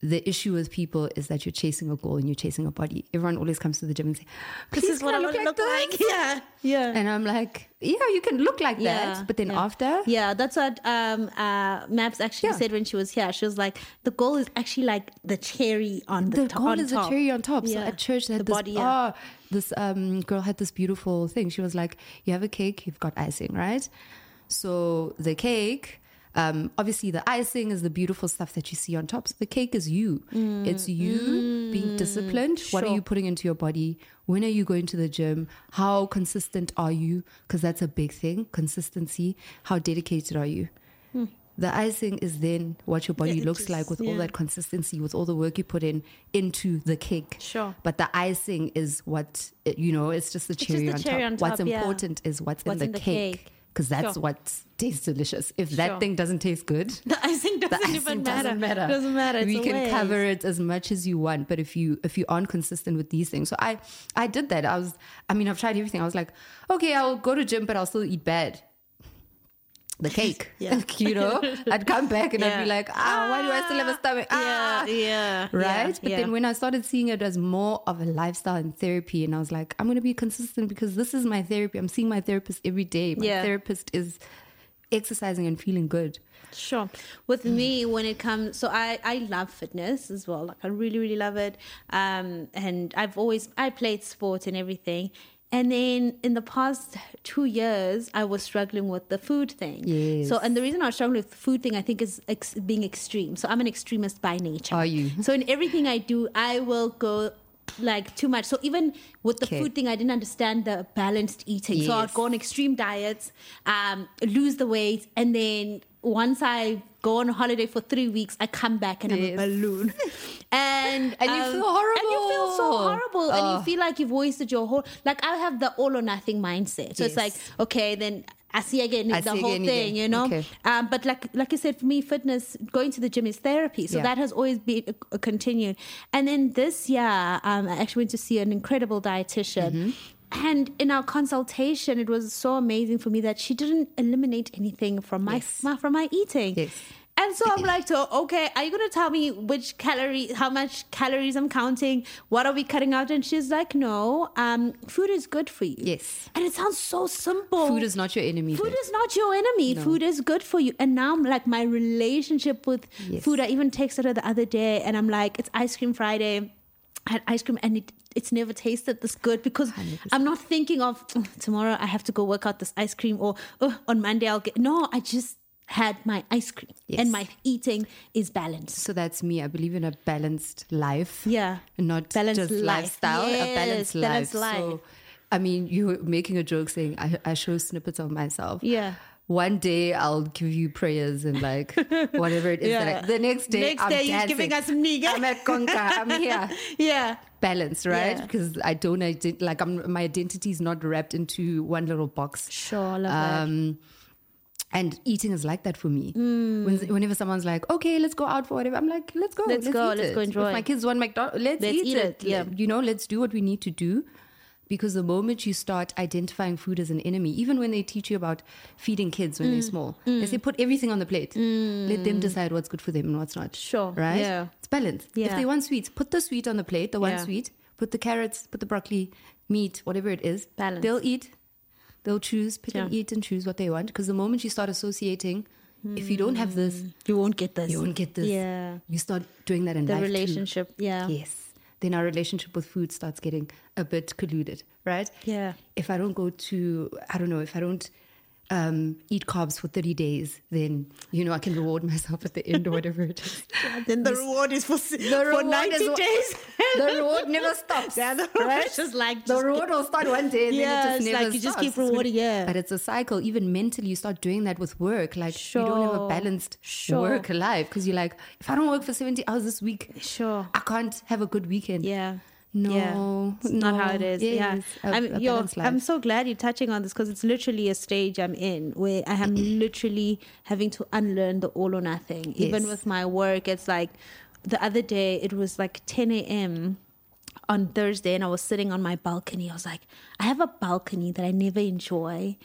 the issue with people is that you're chasing a goal and you're chasing a body. Everyone always comes to the gym and say, This is what I look want to like look like. Yeah. Yeah. And I'm like, yeah, you can look like Yeah, that, but then yeah. after, Yeah, that's what um, uh, Maps actually Yeah. said when she was here. She was like, the goal is actually like the cherry on the, top. the top. goal is top. a cherry on top. So Yeah. at church, they had The this, body, oh, this um, girl had this beautiful thing. She was like, you have a cake, you've got icing, right? So the cake, um, obviously the icing is the beautiful stuff that you see on top. So the cake is you. It's you being disciplined. What are Mm. You putting into your body? When are you going to the gym? How consistent are you? Because that's a big thing. Consistency. How dedicated are you? The icing is then what your body. Yeah, looks just- like with all that consistency, with all the work you put in into the cake. Sure. But the icing is what, you know, it's just the just cherry, the on, cherry top. on What's yeah. important is what's, What's in in the the cake. cake. Because that's Sure. what tastes delicious. If that Sure. thing doesn't taste good, The icing the doesn't icing even matter. doesn't matter. Doesn't matter. We can waste. cover it as much as you want, but if you if you aren't consistent with these things, so I I did that. I was I mean I've tried everything. I was like, okay, I'll go to gym, but I'll still eat bad. The cake, Yeah. you know, I'd come back and I'd be like, ah, why do I still have a stomach? Ah, Yeah, yeah, right? yeah, but yeah. then when I started seeing it as more of a lifestyle and therapy, and I was like, I'm going to be consistent because this is my therapy. I'm seeing my therapist every day. My Yeah. therapist is exercising and feeling good. Sure. With me, when it comes, so I I love fitness as well. Like I really really love it. Um, and I've always I played sport and everything. And then in the past two years, I was struggling with the food thing. Yes. So, and the reason I was struggling with the food thing, I think, is ex- being extreme. So, I'm an extremist by nature. Are you? So, in everything I do, I will go like too much. So, even with the Okay. food thing, I didn't understand the balanced eating. Yes. So, I'd go on extreme diets, um, lose the weight, and then once I go on holiday for three weeks, I come back and Yes. I'm a balloon. And And you um, feel horrible. And you feel so horrible. And Oh. you feel like you've wasted your whole like I have the all or nothing mindset. So it's like, okay, then I see again I the whole again, thing, again. you know. Okay. Um, but like like I said, for me, fitness, going to the gym is therapy. So Yeah. that has always been a, a continued. And then this year, um, I actually went to see an incredible dietitian. Mm-hmm. And in our consultation, it was so amazing for me that she didn't eliminate anything from my, Yes. my from my eating. Yes. And so I'm like, so okay, are you gonna tell me which calorie, how much calories I'm counting? What are we cutting out? And she's like, no, um, food is good for you. Yes. And it sounds so simple. Food is not your enemy. Food babe. is not your enemy. Food is good for you. And now, I'm like, my relationship with Yes. food, I even texted her the other day and I'm like, it's ice cream Friday. I had ice cream and it, it's never tasted this good because i am not thinking of "Oh, tomorrow I have to go work out this ice cream or oh, on Monday I'll get. No, I just had my ice cream Yes. and my eating is balanced. So that's me. I believe in a balanced life. Yeah. Not Balanced just life. lifestyle, a Yes, balanced life. balanced life. So I mean, you were making a joke saying I, I show snippets of myself. Yeah. One day I'll give you prayers and like whatever it is. Yeah. I, the next day, Next I'm day, you're giving us Mniga. I'm at Conca. I'm here. Yeah. Balanced, right? Yeah. Because I don't ident- like I'm my identity is not wrapped into one little box. Sure. I love that. Um, and eating is like that for me. When, whenever someone's like, "Okay, let's go out for whatever," I'm like, "Let's go, Let's go, eat let's it. go enjoy. If my kids want McDonald's, let's, Let's eat, eat it. it, yeah. you know, let's do what we need to do. Because the moment you start identifying food as an enemy, even when they teach you about feeding kids when they're Mm. small, mm. they say put everything on the plate. Let them mm. decide what's good for them and what's not. Sure, right? yeah. it's balance. If they want sweets, put the sweet on the plate. The one Yeah. sweet. Put the carrots. Put the broccoli, meat, whatever it is. Balance. They'll eat. They'll choose, pick and Yeah. eat and choose what they want. Because the moment you start associating, if you don't have this, mm. you won't get this. you won't get this. Yeah. You start doing that in The life too. relationship. Yeah. Yes. Then our relationship with food starts getting a bit colluded, right? Yeah. If I don't go to, I don't know, if I don't um, eat carbs for 30 days, then, you know, I can reward myself at the end or whatever it is. Then the reward is for, for reward 90 is- days. the reward never stops. Yeah, the reward right? just like, the reward will start one day and Yeah, then it just it's never like you just keep rewarding, yeah. But it's a cycle. Even mentally, you start doing that with work. Like you don't have a balanced Sure. work life because you're like, if I don't work for 70 hours this week, Sure. I can't have a good weekend. Yeah. No, yeah. It's not how it no. is. Yeah. a- I'm, a yo. I'm so glad you're touching on this because it's literally a stage I'm in where I am literally having to unlearn the all or nothing. Even with my work, it's like the other day, it was like 10 a.m. on Thursday, and I was sitting on my balcony. I was like, I have a balcony that I never enjoy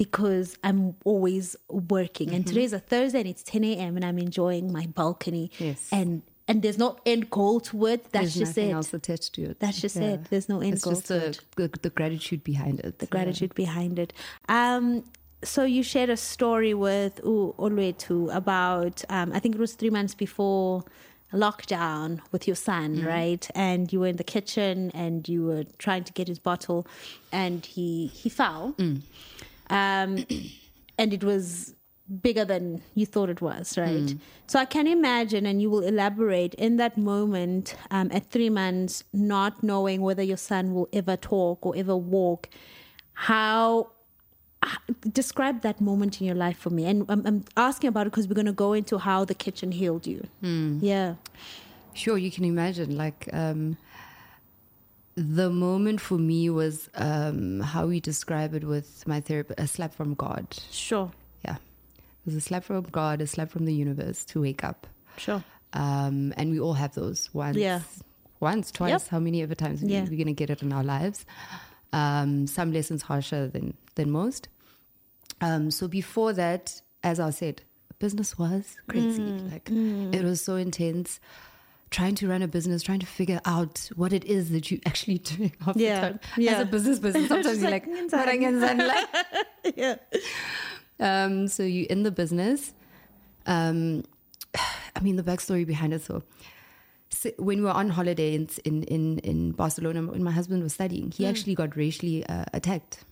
because I'm always working. Mm-hmm. And today's a Thursday and it's 10 a.m. and I'm enjoying my balcony. Yes. And and there's no end goal to it. That's There's just nothing it. else attached to it. That's just it. There's no end it's goal just to the, it. the the gratitude behind it. The gratitude behind it. Um, so you shared a story with U Olwetu about um, I think it was three months before lockdown with your son, Mm-hmm. right? And you were in the kitchen and you were trying to get his bottle, and he he fell, Mm. um, and it was bigger than you thought it was, right? Mm. So I can imagine, and you will elaborate in that moment um, at three months, not knowing whether your son will ever talk or ever walk. How describe that moment in your life for me? And I'm, I'm asking about it because we're going to go into how the kitchen healed you. Yeah, Sure, you can imagine. Like um, the moment for me was um, how we describe it with my therapist: a slap from God. sure, Yeah, was a slap from God, a slap from the universe to wake up. sure. Um, and we all have those once, Yeah. once, twice. Yep. How many other times Yeah. we're gonna get it in our lives? Um, some lessons harsher than than most. Um, so before that, as I said, business was crazy. Mm. Like it was so intense. Trying to run a business, trying to figure out what it is that you're actually doing half Yeah. the time. Yeah. As a business person, sometimes you're like, like, "Ngenzani?" "Ngenzani?" like yeah, um, so you in the business. Um, I mean, the backstory behind it. So, so when we were on holiday in in in, in Barcelona, when my husband was studying, he actually got racially uh, attacked,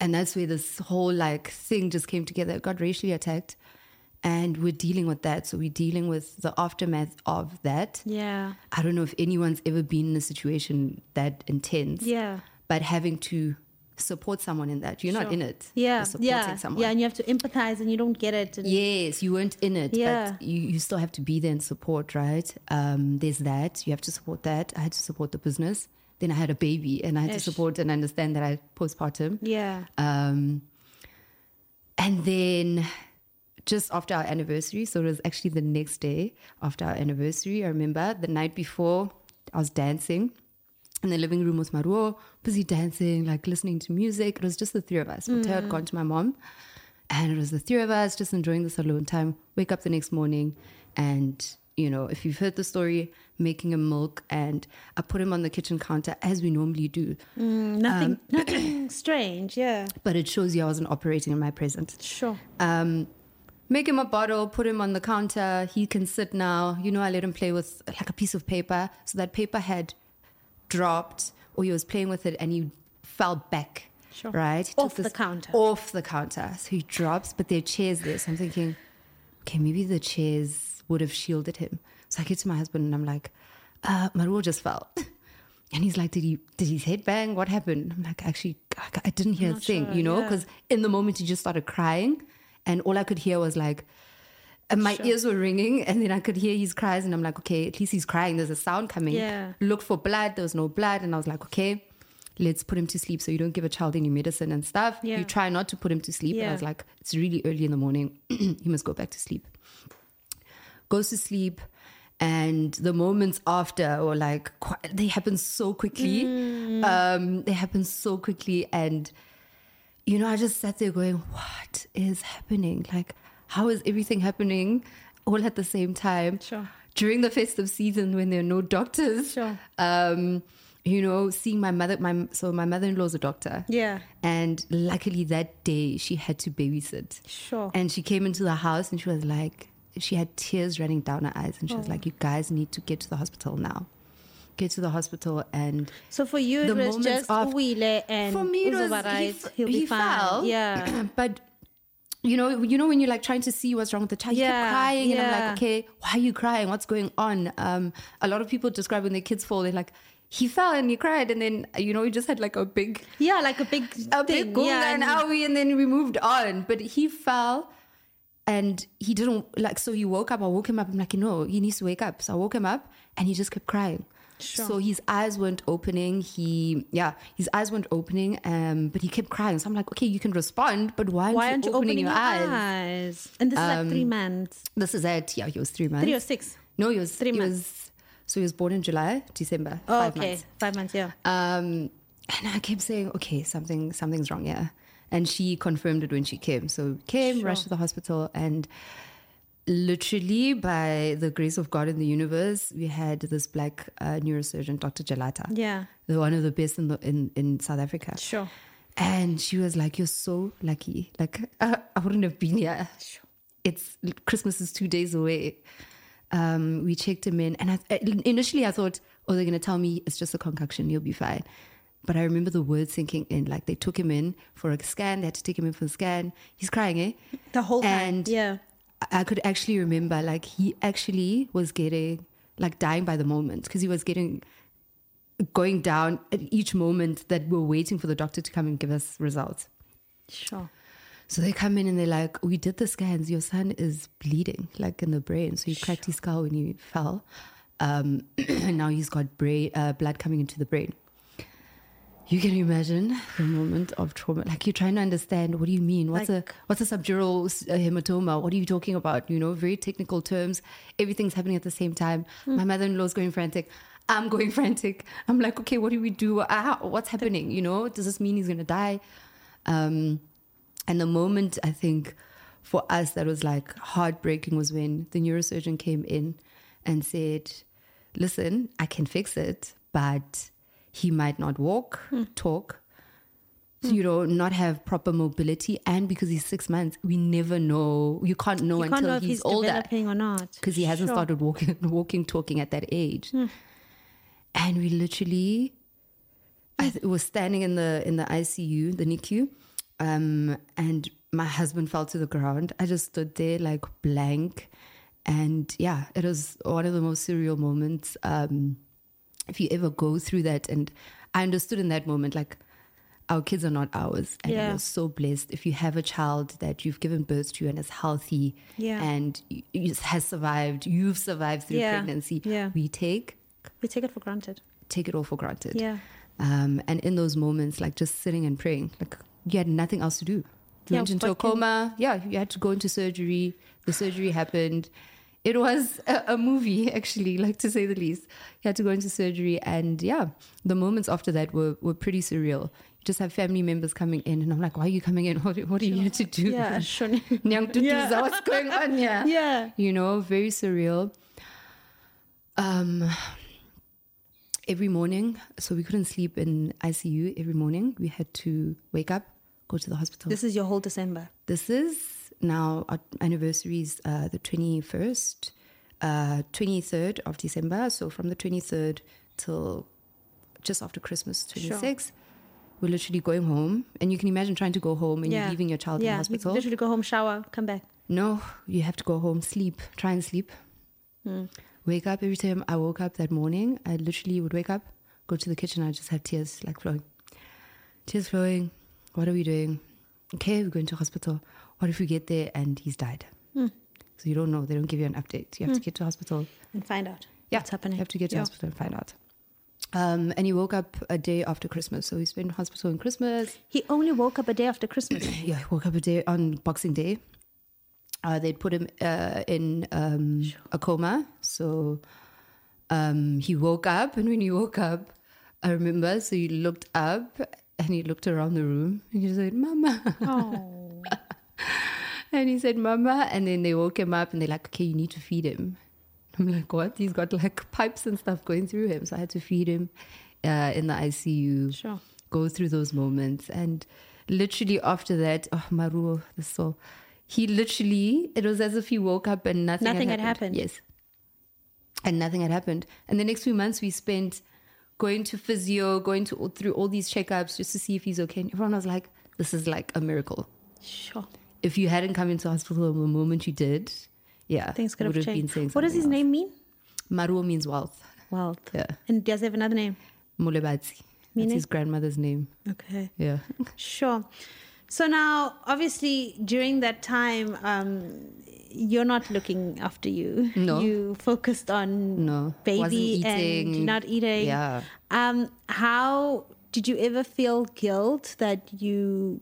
and that's where this whole like thing just came together. Got racially attacked, and we're dealing with that. So we're dealing with the aftermath of that. yeah, I don't know if anyone's ever been in a situation that intense. yeah. But having to support someone in that, you're not in it. Yeah, You're supporting yeah, someone. yeah, and you have to empathize, and you don't get it. And Yes, you weren't in it, Yeah. but you, you still have to be there and support, right? Um, there's that. You have to support that. I had to support the business. Then I had a baby and I had Ish. to support and understand that I postpartum. yeah, Um, and then just after our anniversary, so it was actually the next day after our anniversary, I remember the night before I was dancing in the living room with Maruo, busy dancing, like listening to music. It was just the three of us. Motheo had gone to my mom, and it was the three of us just enjoying this alone time. Wake up the next morning, and you know, if you've heard the story, making him milk, and I put him on the kitchen counter as we normally do. nothing, Um, nothing strange. Yeah, But it shows you I wasn't operating in my present. sure. Um, make him a bottle, put him on the counter. He can sit now. You know, I let him play with like a piece of paper. So that paper had dropped, or he was playing with it and he fell back. Sure. Right? He Off the counter. Off the counter. So he drops, but there are chairs there. So I'm thinking, okay, maybe the chairs would have shielded him. So I get to my husband and I'm like, uh, Maruo just fell. And he's like, did he did his head bang? What happened? I'm like, actually, I, I didn't hear a thing, sure, you know, yeah. because in the moment he just started crying, and all I could hear was like, and my Sure. ears were ringing, and then I could hear his cries, and I'm like, okay, at least he's crying. There's a sound coming. Yeah. Look for blood. There was no blood, and I was like, okay, let's put him to sleep. So you don't give a child any medicine and stuff. Yeah. You try not to put him to sleep. But I was like, it's really early in the morning. he must go back to sleep. Goes to sleep. And the moments after were like, quite, they happen so quickly. Mm. Um, they happen so quickly. And, you know, I just sat there going, what is happening? Like, how is everything happening all at the same time? Sure. During the festive season when there are no doctors. Sure. Um, you know, seeing my mother, my so my mother-in-law is a doctor. Yeah. And luckily that day she had to babysit. Sure. And she came into the house and she was like, she had tears running down her eyes and she was Oh. like, you guys need to get to the hospital now. Get to the hospital and So for you, it The was moments just after- and for me it was he, right. f- He'll be he fine. fell. Yeah. but you know, you know when you're like trying to see what's wrong with the child, Yeah, kept crying, and I'm like, okay, why are you crying? What's going on? Um, a lot of people describe when their kids fall, they're like, he fell and he cried, and then you know he just had like a big, Yeah, like a big a thing. big gunga yeah, and owie, and then we moved on. But he fell, and he didn't like. So he woke up. I woke him up. I'm like, no, he needs to wake up. So I woke him up, and he just kept crying. Sure. So his eyes weren't opening. He, yeah, his eyes weren't opening. Um, but he kept crying. So I'm like, okay, you can respond, but why aren't, Why you, aren't you opening, opening your, your eyes? eyes? And this is like three months, This is it. Yeah, he was three months. three or six. no, he was Three he months. Was, so he was born in July, December. Oh, five okay, months. five months. Yeah. Um, and I kept saying, okay, something, something's wrong here. And she confirmed it when she came. So came, Sure. rushed to the hospital, and literally by the grace of God in the universe, we had this black uh, neurosurgeon, Dr. Jalata, Yeah. the one of the best in the in, in South Africa. Sure. And she was like, "You're so lucky. Like uh, I wouldn't have been here. Sure. It's Christmas is two days away." Um, we checked him in, and I, initially I thought, "Oh, they're gonna tell me it's just a concoction. You'll be fine." But I remember the words sinking in. Like they took him in for a scan. They had to take him in for a scan. He's crying, eh? The whole time. And yeah. I- could actually remember, like he actually was getting like dying by the moment because he was getting going down at each moment that we're waiting for the doctor to come and give us results. Sure. So they come in and they're like, "We did the scans. Your son is bleeding, like in the brain. So he cracked his skull when he fell, um, and now he's got uh, blood coming into the brain." You can imagine the moment of trauma. Like you're trying to understand. What do you mean? What's Like- a what's a subdural uh, hematoma? What are you talking about? You know, very technical terms. Everything's happening at the same time. My mother-in-law's going frantic. I'm going frantic. I'm like, okay, what do we do? Ah, what's happening? You know, does this mean he's gonna die? Um, and the moment I think for us that was like heartbreaking was when the neurosurgeon came in and said, Listen, I can fix it, but he might not walk, Hmm. talk, you know, not have proper mobility. And because he's six months, we never know. You can't know You until can't know he's, he's older developing or not. because he hasn't Sure. started walking, walking, talking at that age. And we literally, I th- was standing in the in the ICU, the NICU, um, and my husband fell to the ground. I just stood there like blank, and yeah, it was one of the most surreal moments. Um, if you ever go through that, and I understood in that moment, like our kids are not ours, and Yeah. we're so blessed. If you have a child that you've given birth to and is healthy, Yeah. and has survived, you've survived through Yeah. pregnancy, Yeah. we take We take it for granted. take it all for granted. Yeah. Um, and in those moments, like just sitting and praying, like you had nothing else to do. You Yeah, went into a coma. Yeah, you had to go into surgery. The surgery happened. It was a, a movie, actually, like to say the least. You had to go into surgery, and yeah, the moments after that were were pretty surreal. You just have family members coming in, and I'm like, "Why are you coming in? What, what are you here to do?" Yeah, sure. Nyang tutuza, Yeah. what's going on here? yeah. you know, very surreal. Um, every morning, so we couldn't sleep in ICU every morning. We had to wake up, go to the hospital. This is your whole December. This is now our anniversary is uh, the 21st, uh, 23rd of December. So from the 23rd till just after Christmas, Sure. 26th. We're literally going home, and you can imagine trying to go home and Yeah. you're leaving your child in yeah. the hospital. You literally go home, shower, come back. No, you have to go home, sleep, try and sleep. Hmm. Wake up every time I woke up that morning. I literally would wake up, go to the kitchen. I just have tears like flowing. Tears flowing. What are we doing? Okay, we're going to hospital. What if we get there and he's died? Hmm. So you don't know. They don't give you an update. You have to get to hospital. And find out Yeah, what's happening. You have to get to Yeah. hospital and find out. Um, and he woke up a day after Christmas. So he spent hospital on Christmas. He only woke up a day after Christmas. Yeah, he woke up a day on Boxing Day. Uh, they'd put him uh, in um, a coma. So um, he woke up, and when he woke up, I remember. So he looked up and he looked around the room and he said, "Mama," oh. and he said, "Mama," and then they woke him up and they're like, "Okay, you need to feed him." I'm like, "What?" He's got like pipes and stuff going through him, so I had to feed him uh, in the ICU Sure. go through those moments. And literally after that, oh, Maruo, the soul, he literally, it was as if he woke up and nothing, Nothing had, had happened. happened. Yes. And nothing had happened. And the next few months we spent going to physio, going to through all these checkups just to see if he's okay. And everyone was like, this is like a miracle. Sure. If you hadn't come into hospital the moment you did, yeah, Things could have been changed. saying What does his something name mean? else. Maruo means wealth. Wealth. Yeah. And does he have another name? Mulebatsi. That's his grandmother's name. Okay. Yeah. Sure. So now, obviously, during that time, um, you're not looking after you. No. You focused on No. Baby and not eating. Yeah. Um, how did you ever feel guilt that you,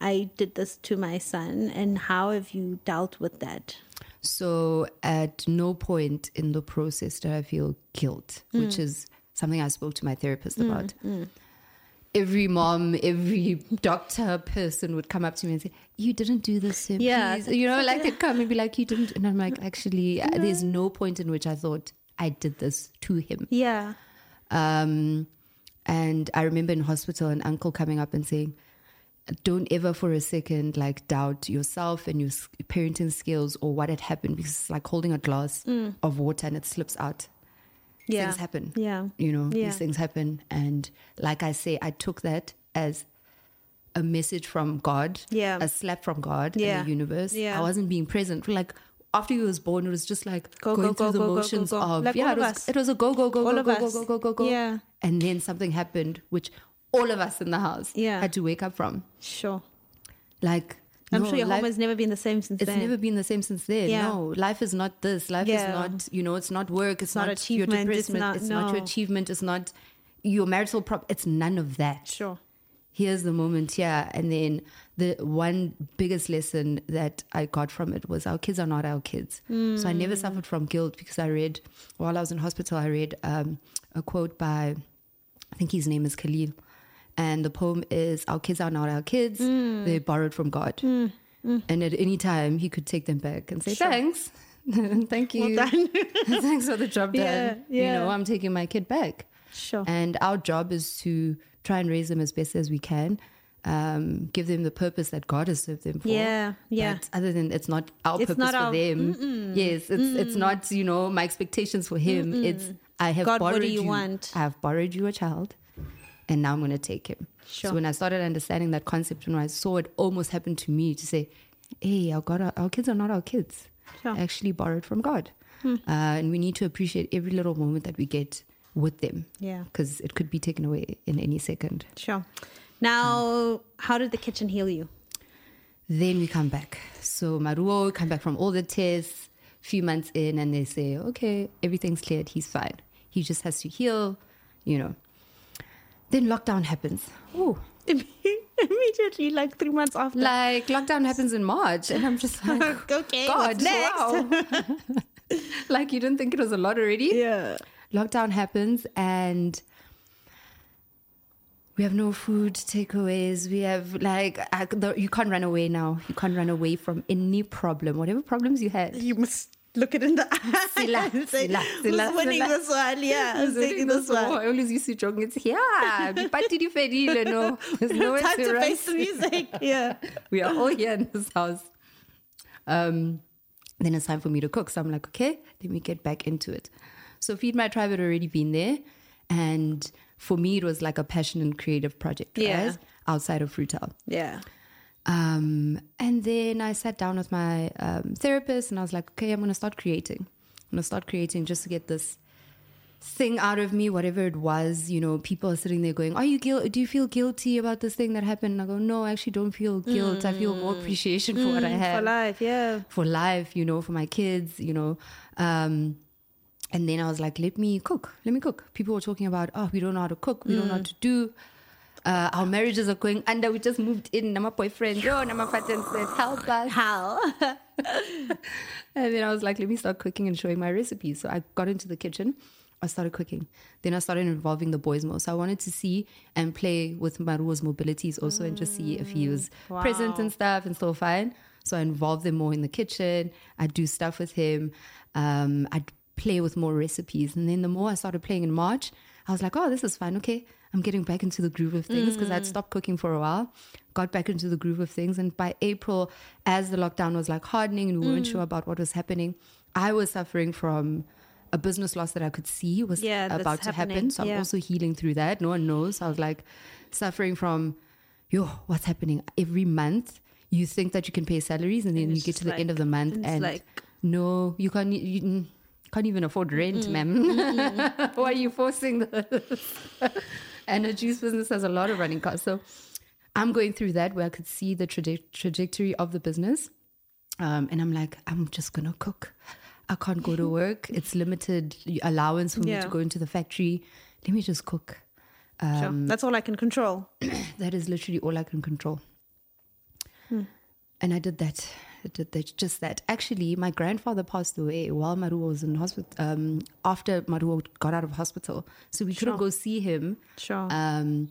I did this to my son, and how have you dealt with that? So at no point in the process did I feel guilt, Mm. which is something I spoke to my therapist about. Every mom, every doctor person would come up to me and say, "You didn't do this, Sim, Yeah, please." You know, like- they'd come and be like, "You didn't," and I'm like, "Actually, uh there's no point in which I thought I did this to him." Yeah. Um, and I remember in hospital an uncle coming up and saying, don't ever for a second like doubt yourself and your parenting skills or what had happened because it's like holding a glass of water and it slips out. Mm. Yeah. Things happen. Yeah. You know, Yeah. these things happen. And like I say, I took that as a message from God, Yeah. a slap from God Yeah. and the universe. Yeah. I wasn't being present. Like after he was born, it was just like Go, going go, through go, the go, go, go, motions go. of Like yeah, it was, it was a go go go All go go us. go go go go go. Yeah. And then something happened, which all of us in the house Yeah. had to wake up from. Sure. Like, I'm no, sure your life, home has never been the same since then. it's then. never been the same since then. Yeah. No, life is not this. Life Yeah. is not, you know, it's not work. It's, not not, your achievement, it's not- It's not, your achievement. It's not your marital prop. It's none of that. Sure. Here's the moment here. And then the one biggest lesson that I got from it was our kids are not our kids. So I never Mm. suffered from guilt because I read, while I was in hospital, I read um, a quote by, I think his name is Kahlil. And the poem is Our kids are not our kids, Mm. they're borrowed from God. And at any time, he could take them back and say, Sure. Thanks. Thank you. Well. Thanks for the job done. Yeah, You know, I'm taking my kid back. Sure. And our job is to try and raise them as best as we can, um, give them the purpose that God has served them for. Yeah, yeah. But other than it's not our It's purpose not for our- them. Yes, it's it's not you know my expectations for him. It's I have God, what borrowed do you want? I have borrowed you a child, and now I'm going to take him. Sure. So when I started understanding that concept, when I saw it almost happen to me, to say, "Hey, our God, our kids are not our kids. Sure. Hmm. Actually, borrowed from God, uh, and we need to appreciate every little moment that we get with them." Yeah. because it could be taken away in any second. Sure. Now, how did the kitchen heal you? Then we come back. So Maruo come back from all the tests, few months in, and they say, okay, everything's cleared. He's fine. He just has to heal, you know. Then lockdown happens. Oh, Immediately, like three months after. like lockdown happens in March, and I'm just like, okay, God, next? wow. like you didn't think it was a lot already. Yeah. lockdown happens and we have no food takeaways we have like you can't run away now you can't run away from any problem whatever problems you had You must look it in the eye Sila, and say, sila, who's sila, winning sila. this one? Yeah, who's So taking this one? I always used to joke it's yeah party di fedile no there's nowhere Time to to face the music. Yeah. we are all here in this house. Um, then it's time for me to cook. So I'm like, okay, let me get back into it. So Feed My Tribe had already been there. And for me, it was like a passion and creative project, Yeah. right? Outside of Fruital. Yeah. Um, and then I sat down with my um, therapist and I was like, okay, I'm going to start creating. I'm going to start creating just to get this thing out of me, whatever it was. You know, people are sitting there going, "Are you guilty? Do you feel guilty about this thing that happened?" And I go, "No, I actually don't feel guilt. I feel more appreciation for what I have Mm. for life. Yeah. for life, you know, for my kids, you know. Um, and then I was like, let me cook. Let me cook. People were talking about, oh, we don't know how to cook. We don't know how to do. Uh, our marriages are going under. We just moved in. I'm a boyfriend. Yo, I'm a said, help us. How? And then I was like, let me start cooking and showing my recipes. So I got into the kitchen. I started cooking. Then I started involving the boys more. So I wanted to see and play with Maruo's mobilities also and just see if he was present and stuff and still fine. So I involved them more in the kitchen. I'd do stuff with him. Um, I'd play with more recipes. And then the more I started playing in March, I was like, oh, this is fun. Okay. I'm getting back into the groove of things because I'd stopped cooking for a while, got back into the groove of things. And by April, as the lockdown was like hardening and we weren't sure about what was happening, I was suffering from a business loss that I could see was Yeah, about to happen. So I'm also healing through that. No one knows. I was like suffering from, yo, what's happening? Every month, you think that you can pay salaries and then And you get to the end of the month and like- no, you can't. You, mm, can't even afford rent, Mm. ma'am. Why are you forcing this? and a juice business has a lot of running costs. So I'm going through that where I could see the traje- trajectory of the business. Um, and I'm like, I'm just going to cook. I can't go to work. It's limited allowance for me Yeah. to go into the factory. Let me just cook. Sure. Um, That's all I can control. That is literally all I can control. And I did that. That, just that. Actually, my grandfather passed away while Maruo was in hospital. Um, after Maruo got out of hospital, so we couldn't go see him. Sure. Um,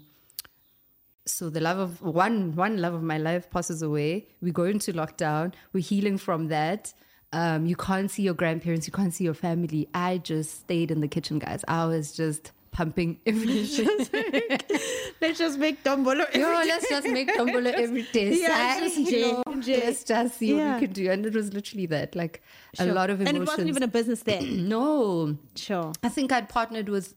so the love of one one love of my life passes away. We go into lockdown. We're healing from that. Um, you can't see your grandparents. You can't see your family. I just stayed in the kitchen, guys. I was just pumping everything. Let's just make dombolo. Yo, let's just make dombolo every day. Yeah, just you know, Let's just see Yeah. what we could do. And it was literally that, like a lot of emotions. And it wasn't even a business then. no, Sure. I think I'd partnered with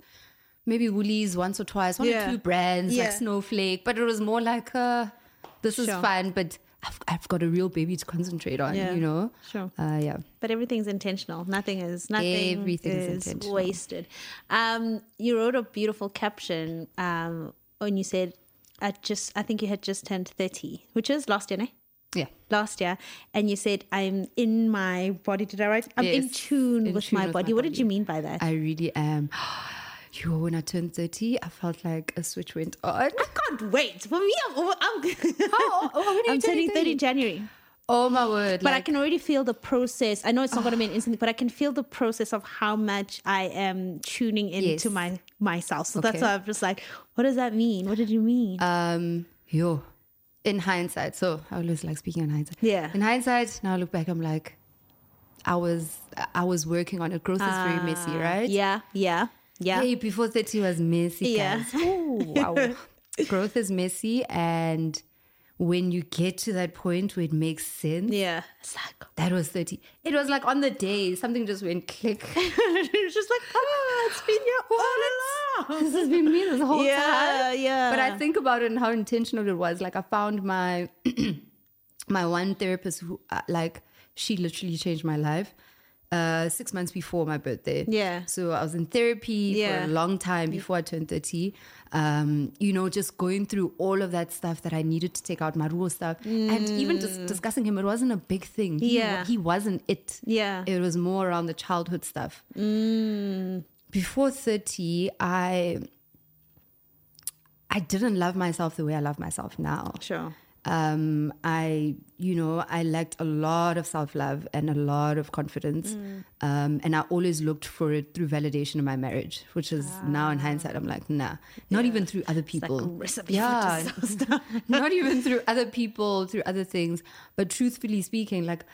maybe Woolies once or twice, one Yeah. or two brands Yeah. like Snowflake, but it was more like, uh, this is Sure. fun, but I've, I've got a real baby to concentrate on, Yeah. you know? Sure. Uh, yeah. But everything's intentional. Nothing is nothing Everything is wasted. Um, you wrote a beautiful caption um, when you said, "I just I think you had just turned thirty, which is last year, eh? Yeah. Last year, and you said, "I'm in my body." Did I write? I'm in tune in with tune my with my body. What did you mean by that? I really am. Yo, when I turned 30, I felt like a switch went on. I can't wait. For me, I'm, I'm, How- how- when are you I'm turning turning 30 January. Oh my word. But I can already feel the process. I know it's not going to be an instant, but I can feel the process of how much I am tuning into Yes. my myself. So that's Okay. why I'm just like, what does that mean? What did you mean? Um, yo, in hindsight, so I always like speaking in hindsight. Yeah. In hindsight, now I look back, I'm like, I was I was working on it. Growth is very messy, right? Ah, Yeah, yeah, yeah. Hey, before 30 was messy, Yeah. Ooh, wow. Growth is messy, and when you get to that point where it makes sense, Yeah. It's like, that was 30. It was like on the day, something just went click. it was just like, oh, it's been here all along. this has been me this whole time. Yeah, yeah. But I think about it and how intentional it was. Like I found my my one therapist who uh, like she literally changed my life. Uh, six months before my birthday. Yeah. So I was in therapy Yeah. for a long time before I turned 30. Um, you know, just going through all of that stuff that I needed to take out my raw stuff. And even just discussing him, it wasn't a big thing. He, Mm. Yeah. he wasn't it. Yeah. It was more around the childhood stuff. Before 30, I I didn't love myself the way I love myself now. Sure. Um, I, you know, I lacked a lot of self love and a lot of confidence. Mm. Um, and I always looked for it through validation in my marriage, which is now in hindsight, I'm like, nah, not even through other people. Ah. Like yeah, not even through other people, through other things. But truthfully speaking, like,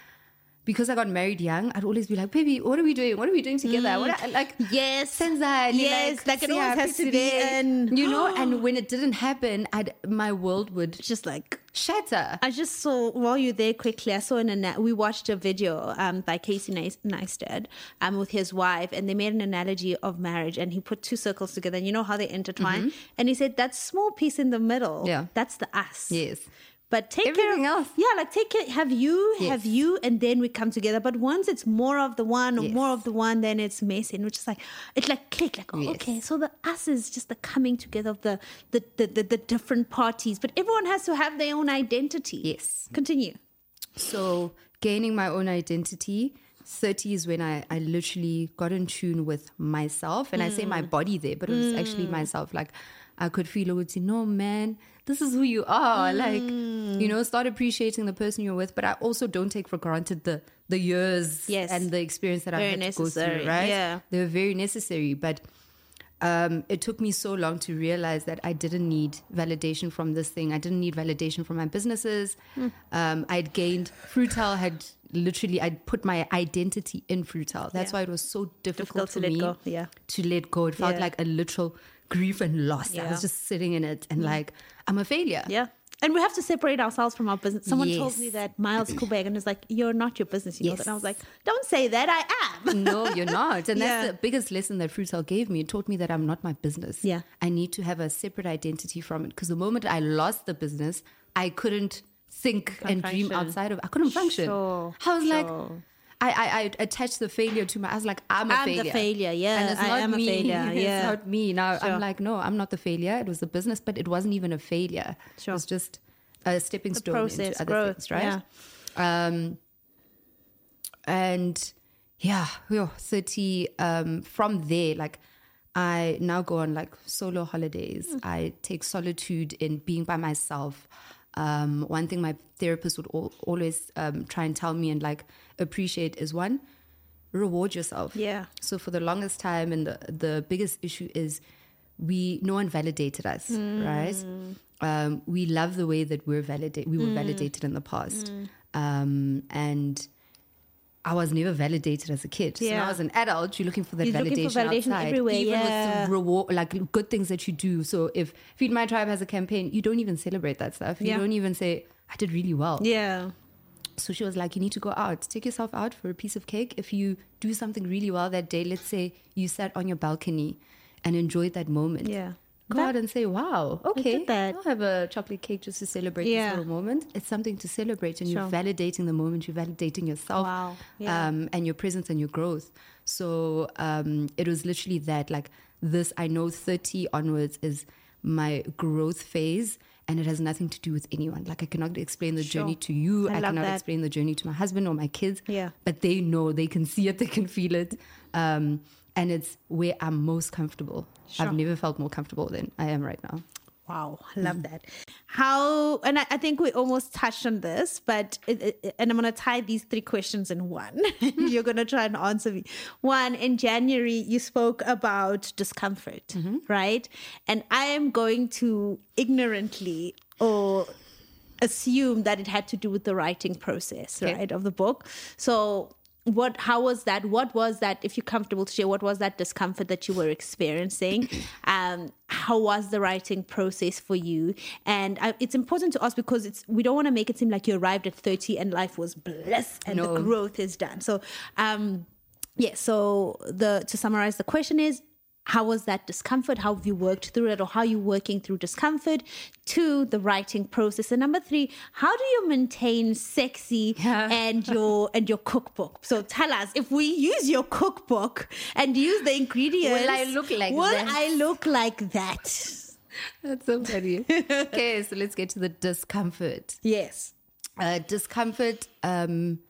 because I got married young, I'd always be like, baby, what are we doing? What are we doing together? What are, like, Yes. Senzai, Yes, like it see always has to be today. an- you know. And when it didn't happen, I'd my world would just like, shatter. I just saw while you're there quickly. I saw an ana- we watched a video um, by Casey Neis- Neistat um, with his wife, and they made an analogy of marriage. And he put two circles together, and you know how they intertwine. And he said that small piece in the middle, Yeah. that's the us. Yes. But take Everything care of, else. Yeah, like take care. Have you, have you, and then we come together. But once it's more of the one or Yes. more of the one, then it's messy, which is like it's like click, like oh, Yes. okay. So the us is just the coming together of the the, the the the different parties, but everyone has to have their own identity. Yes. Continue. So gaining my own identity. 30 is when I, I literally got in tune with myself. And I say my mm. body there, but it was actually mm. myself. Like I could feel it would say, no, man, this is who you are. Like, you know, start appreciating the person you're with. But I also don't take for granted the the years Yes. and the experience that Very I've had to go through, right? yeah. They're very necessary. But um, it took me so long to realize that I didn't need validation from this thing. I didn't need validation from my businesses. Hmm. Um, I'd gained Fruital had literally I'd put my identity in Fruital. That's Yeah. why it was so Difficult difficult, to for let me go, yeah. to let go. It felt Yeah. like a literal grief and loss. I Yeah. Hmm. was just sitting in it and like I'm a failure. Yeah. And we have to separate ourselves from our business. Someone told me that Miles Kubek and is like, You're not your business, you know. Yes. And I was like, Don't say that, I am. no, you're not. And that's the biggest lesson that Fruital gave me. It taught me that I'm not my business. Yeah. I need to have a separate identity from it. Because the moment I lost the business, I couldn't think and dream outside of I couldn't function. Sure, I was like sure. I, I, I attached the failure to my I was like, I'm a I'm the failure. failure, yeah, And it's I not am a me. failure, yeah. It's not me. Now Sure. I'm like, no, I'm not the failure. It was the business, but it wasn't even a failure. Sure. It was just a stepping stone process, into other growth, things, right? Um, and yeah, 30, um, from there, like I now go on like solo holidays. Hmm. I take solitude in being by myself. Um, one thing my therapist would al- always um, try and tell me and like appreciate is one, reward yourself. Yeah. So for the longest time, and the, the biggest issue is we no one validated us, right? Um, we love the way that we're validated. We were validated in the past, um, and I was never validated as a kid. So now as an adult, you're looking for that You're looking validation, for validation outside, everywhere, even yeah. with reward, like good things that you do. So if Feed My Tribe has a campaign, you don't even celebrate that stuff. You don't even say I did really well. Yeah. So she was like, You need to go out, take yourself out for a piece of cake. If you do something really well that day, let's say you sat on your balcony and enjoyed that moment. Yeah. Go That- out and say, Wow, okay. I'll have a chocolate cake just to celebrate Yeah. this little moment. It's something to celebrate, and you're validating the moment, you're validating yourself Wow. Yeah. um, and your presence and your growth. So um, it was literally that like this, I know 30 onwards is my growth phase. And it has nothing to do with anyone. Like I cannot explain the Sure. journey to you. I I, cannot that. explain the journey to my husband or my kids. Yeah. But they know, they can see it, they can feel it. Um, and it's where I'm most comfortable. Sure. I've never felt more comfortable than I am right now. Wow, I love mm-hmm. that. How, and I, I think we almost touched on this, but, it, it- and I'm going to tie these three questions in one. You're going to try and answer me. One, in January, you spoke about discomfort, mm-hmm. right? And I am going to ignorantly or assume that it had to do with the writing process, Okay. right, of the book. So, what? How was that? What was that? If you're comfortable to share, what was that discomfort that you were experiencing? Um, how was the writing process for you? And I, it's important to ask because it's we don't want to make it seem like you arrived at 30 and life was bliss and the growth is done. So, um, yeah. So the to summarize, the question is how was that discomfort? How have you worked through it, or how are you working through discomfort? Two, the writing process, and number three, how do you maintain sexy Yeah. and your and your cookbook? So tell us if we use your cookbook and use the ingredients, Will I look like will that? I look like that? That's so funny. okay, so let's get to the discomfort. Yes, Uh, discomfort um,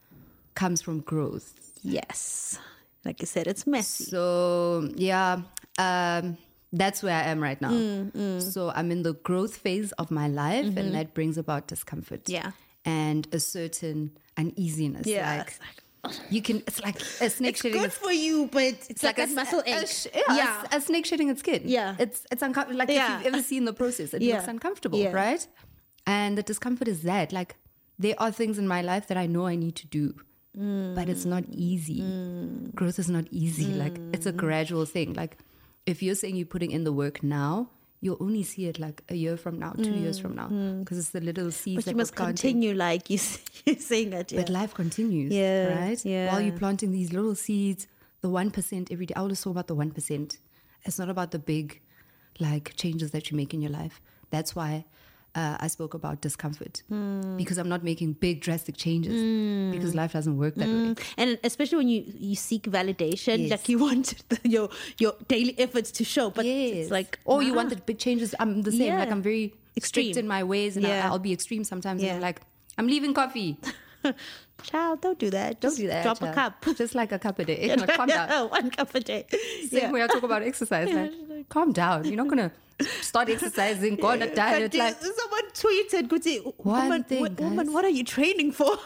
comes from growth. yes. Like you said, it's messy. So yeah, um, that's where I am right now. Mm, So I'm in the growth phase of my life, and that brings about discomfort. Mm-hmm. Yeah. and a certain uneasiness. Yeah, like, you can. It's like a snake shedding. It's shedding good its for you, but it's, like, a muscle a- a ache. sh- yeah, a- A, snake shedding its skin. Yeah. it's it's uncomfortable. Like Yeah. if you've ever seen the process, it Yeah. looks uncomfortable, Yeah. right? And the discomfort is that like there are things in my life that I know I need to do, but it's not easy. Mm. Growth is not easy. Mm. Like it's a gradual thing. Like if you're saying you're putting in the work now. You'll only see it like a year from now, two years from now, mm. because it's the little seeds But that you must continue, like you, you're saying it. Yeah. But life continues, Yeah, right? yeah. While you're planting these little seeds, the one percent every day. I always talk about the one percent. It's not about the big, like changes that you make in your life. That's why uh, I spoke about discomfort Hmm. because I'm not making big drastic changes because life doesn't work that way. And especially when you you seek validation, Yes. like you want the, your your daily efforts to show, but it's like or you want the big changes. I'm the same. Like I'm very Extreme. strict in my ways, and Yeah. I, I'll be extreme sometimes. And I'm like, I'm leaving coffee. child, don't do that. Don't Just do that. Drop child. a cup. just like a cup a day. Like, calm down. One cup a day. Same Yeah. way I talk about exercise. Like, calm down. You're not gonna start exercising, go on a diet. But Like, someone tweeted, One woman, thing, wo- woman, what are you training for?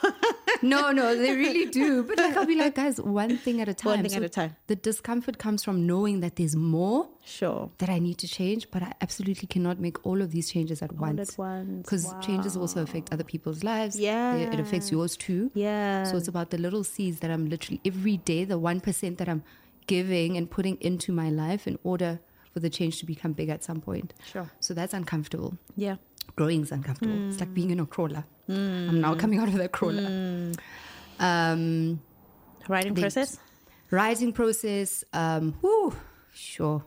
no, no, they really do. But like, I'll be like, guys, one thing at a time. One thing at a time. The discomfort comes from knowing that there's more sure. that I need to change, but I absolutely cannot make all of these changes at once. at once. Because changes also affect other people's lives. Yeah. It, it affects yours too. Yeah. So it's about the little seeds that I'm literally every day, the 1% that I'm giving and putting into my life in order for the change to become big at some point. Sure. So that's uncomfortable. Yeah. Growing is uncomfortable. It's like being in a crawler. Hmm. I'm now coming out of that crawler. Um, Writing They- process? writing process um whew, sure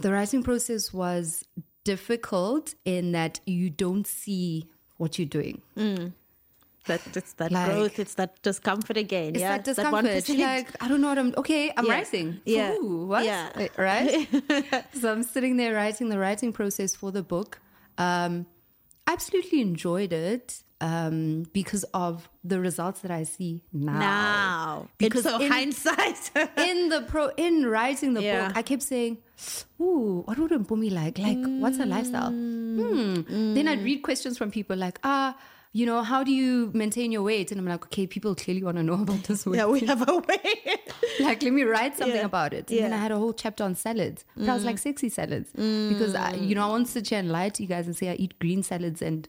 the writing process was difficult in that you don't see what you're doing That it's that Like- growth, it's that discomfort again. it's yeah. that discomfort 1%. like i don't know what i'm okay i'm Yeah. writing Yeah. Ooh, what Yeah. Right so i'm sitting there writing the writing process for the book um absolutely enjoyed it um because of the results that i see now now. Because so in- hindsight. in the pro in writing the Yeah. book, I kept saying, "Ooh, what would Mpumi like? Like, what's her lifestyle?" Hmm. Then I'd read questions from people like, "Ah, you know, how do you maintain your weight?" And I'm like, "Okay, people clearly want to know about this weight. yeah, we have a way. like, let me write something Yeah. about it." And then Yeah. Mm. I had a whole chapter on salads, but I was like, "Sexy salads," because I, you know, I won't sit here and lie to you guys and say I eat green salads and.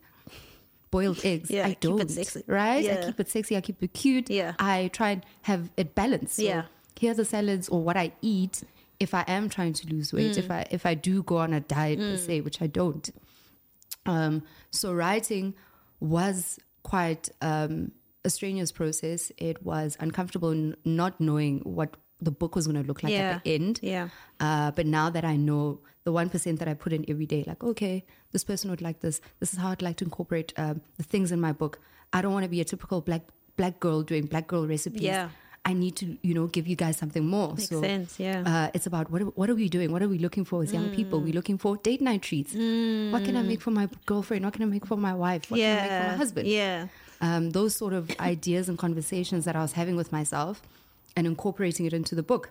Boiled eggs. Yeah, I keep don't. it sexy. Right? I keep it sexy. I keep it cute. Yeah. I try and have it balanced. So Yeah. here are the salads or what I eat if I am trying to lose weight, Mm. if I if I do go on a diet per se, which I don't. Um, so writing was quite um, a strenuous process. It was uncomfortable n- not knowing what the book was going to look like Yeah. at the end. Yeah. Uh, but now that I know the one percent that I put in every day, like okay, this person would like this. This is how I'd like to incorporate um, the things in my book. I don't want to be a typical black black girl doing black girl recipes. Yeah. I need to, you know, give you guys something more. Makes so, sense, yeah. Uh, it's about what are, what are we doing? What are we looking for as young people? Mm. We're looking for date night treats. What can I make for my girlfriend? What can I make for my wife? What can I make for my husband? Yeah. um, those sort of ideas and conversations that I was having with myself and incorporating it into the book.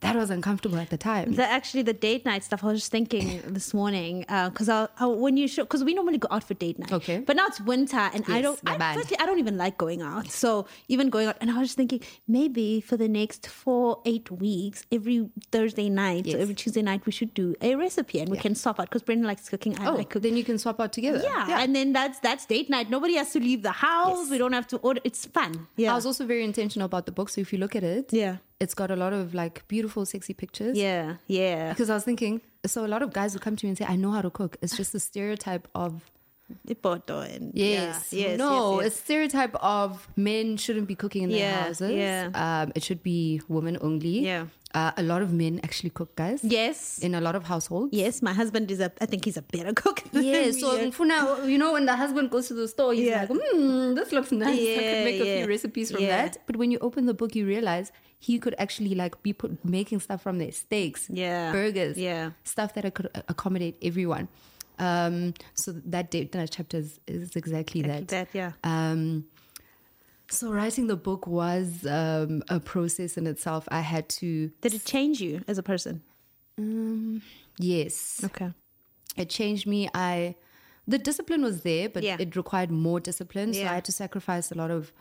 That was uncomfortable at the time. The, actually, the date night stuff. I was just thinking this morning uh, because I when you show because we normally go out for date night. Okay. But now it's winter and I don't. I, firstly, I don't even like going out. So even going out, and I was just thinking maybe for the next four eight weeks, every Thursday night, Yes. or every Tuesday night, we should do a recipe and we Yeah. can swap out because Brendan likes cooking. I oh, like cooking. then you can swap out together. Yeah. and then that's that's date night. Nobody has to leave the house. Yes. We don't have to order. It's fun. Yeah, I was also very intentional about the book. So if you look at it, Yeah. It's got a lot of like beautiful, sexy pictures. yeah, yeah. Because I was thinking, so a lot of guys would come to me and say, I know how to cook. It's just a stereotype of Ipoto and Yes. yeah, yes, no, yes, yes. it's stereotype of men shouldn't be cooking in their Yeah, houses. yeah. Um, it should be women only. Yeah. Uh, a lot of men actually cook, guys. yes. In a lot of households. Yes, my husband is a. I think he's a better cook. Yeah, so Mfuna, you know, when the husband goes to the store, he's Yeah. like, hmm, this looks nice. I could make a few recipes from Yeah. that. But when you open the book, you realize he could actually like be put making stuff from there, steaks, Yeah. burgers, Yeah. stuff that could accommodate everyone. Um, so that date, that chapter is, is exactly Exactly that. that, yeah. Um, so writing the book was um, a process in itself. I had to, Did it change you as a person? Um, yes, Okay. it changed me. I the discipline was there, but Yeah. it required more discipline. So Yeah. I had to sacrifice a lot of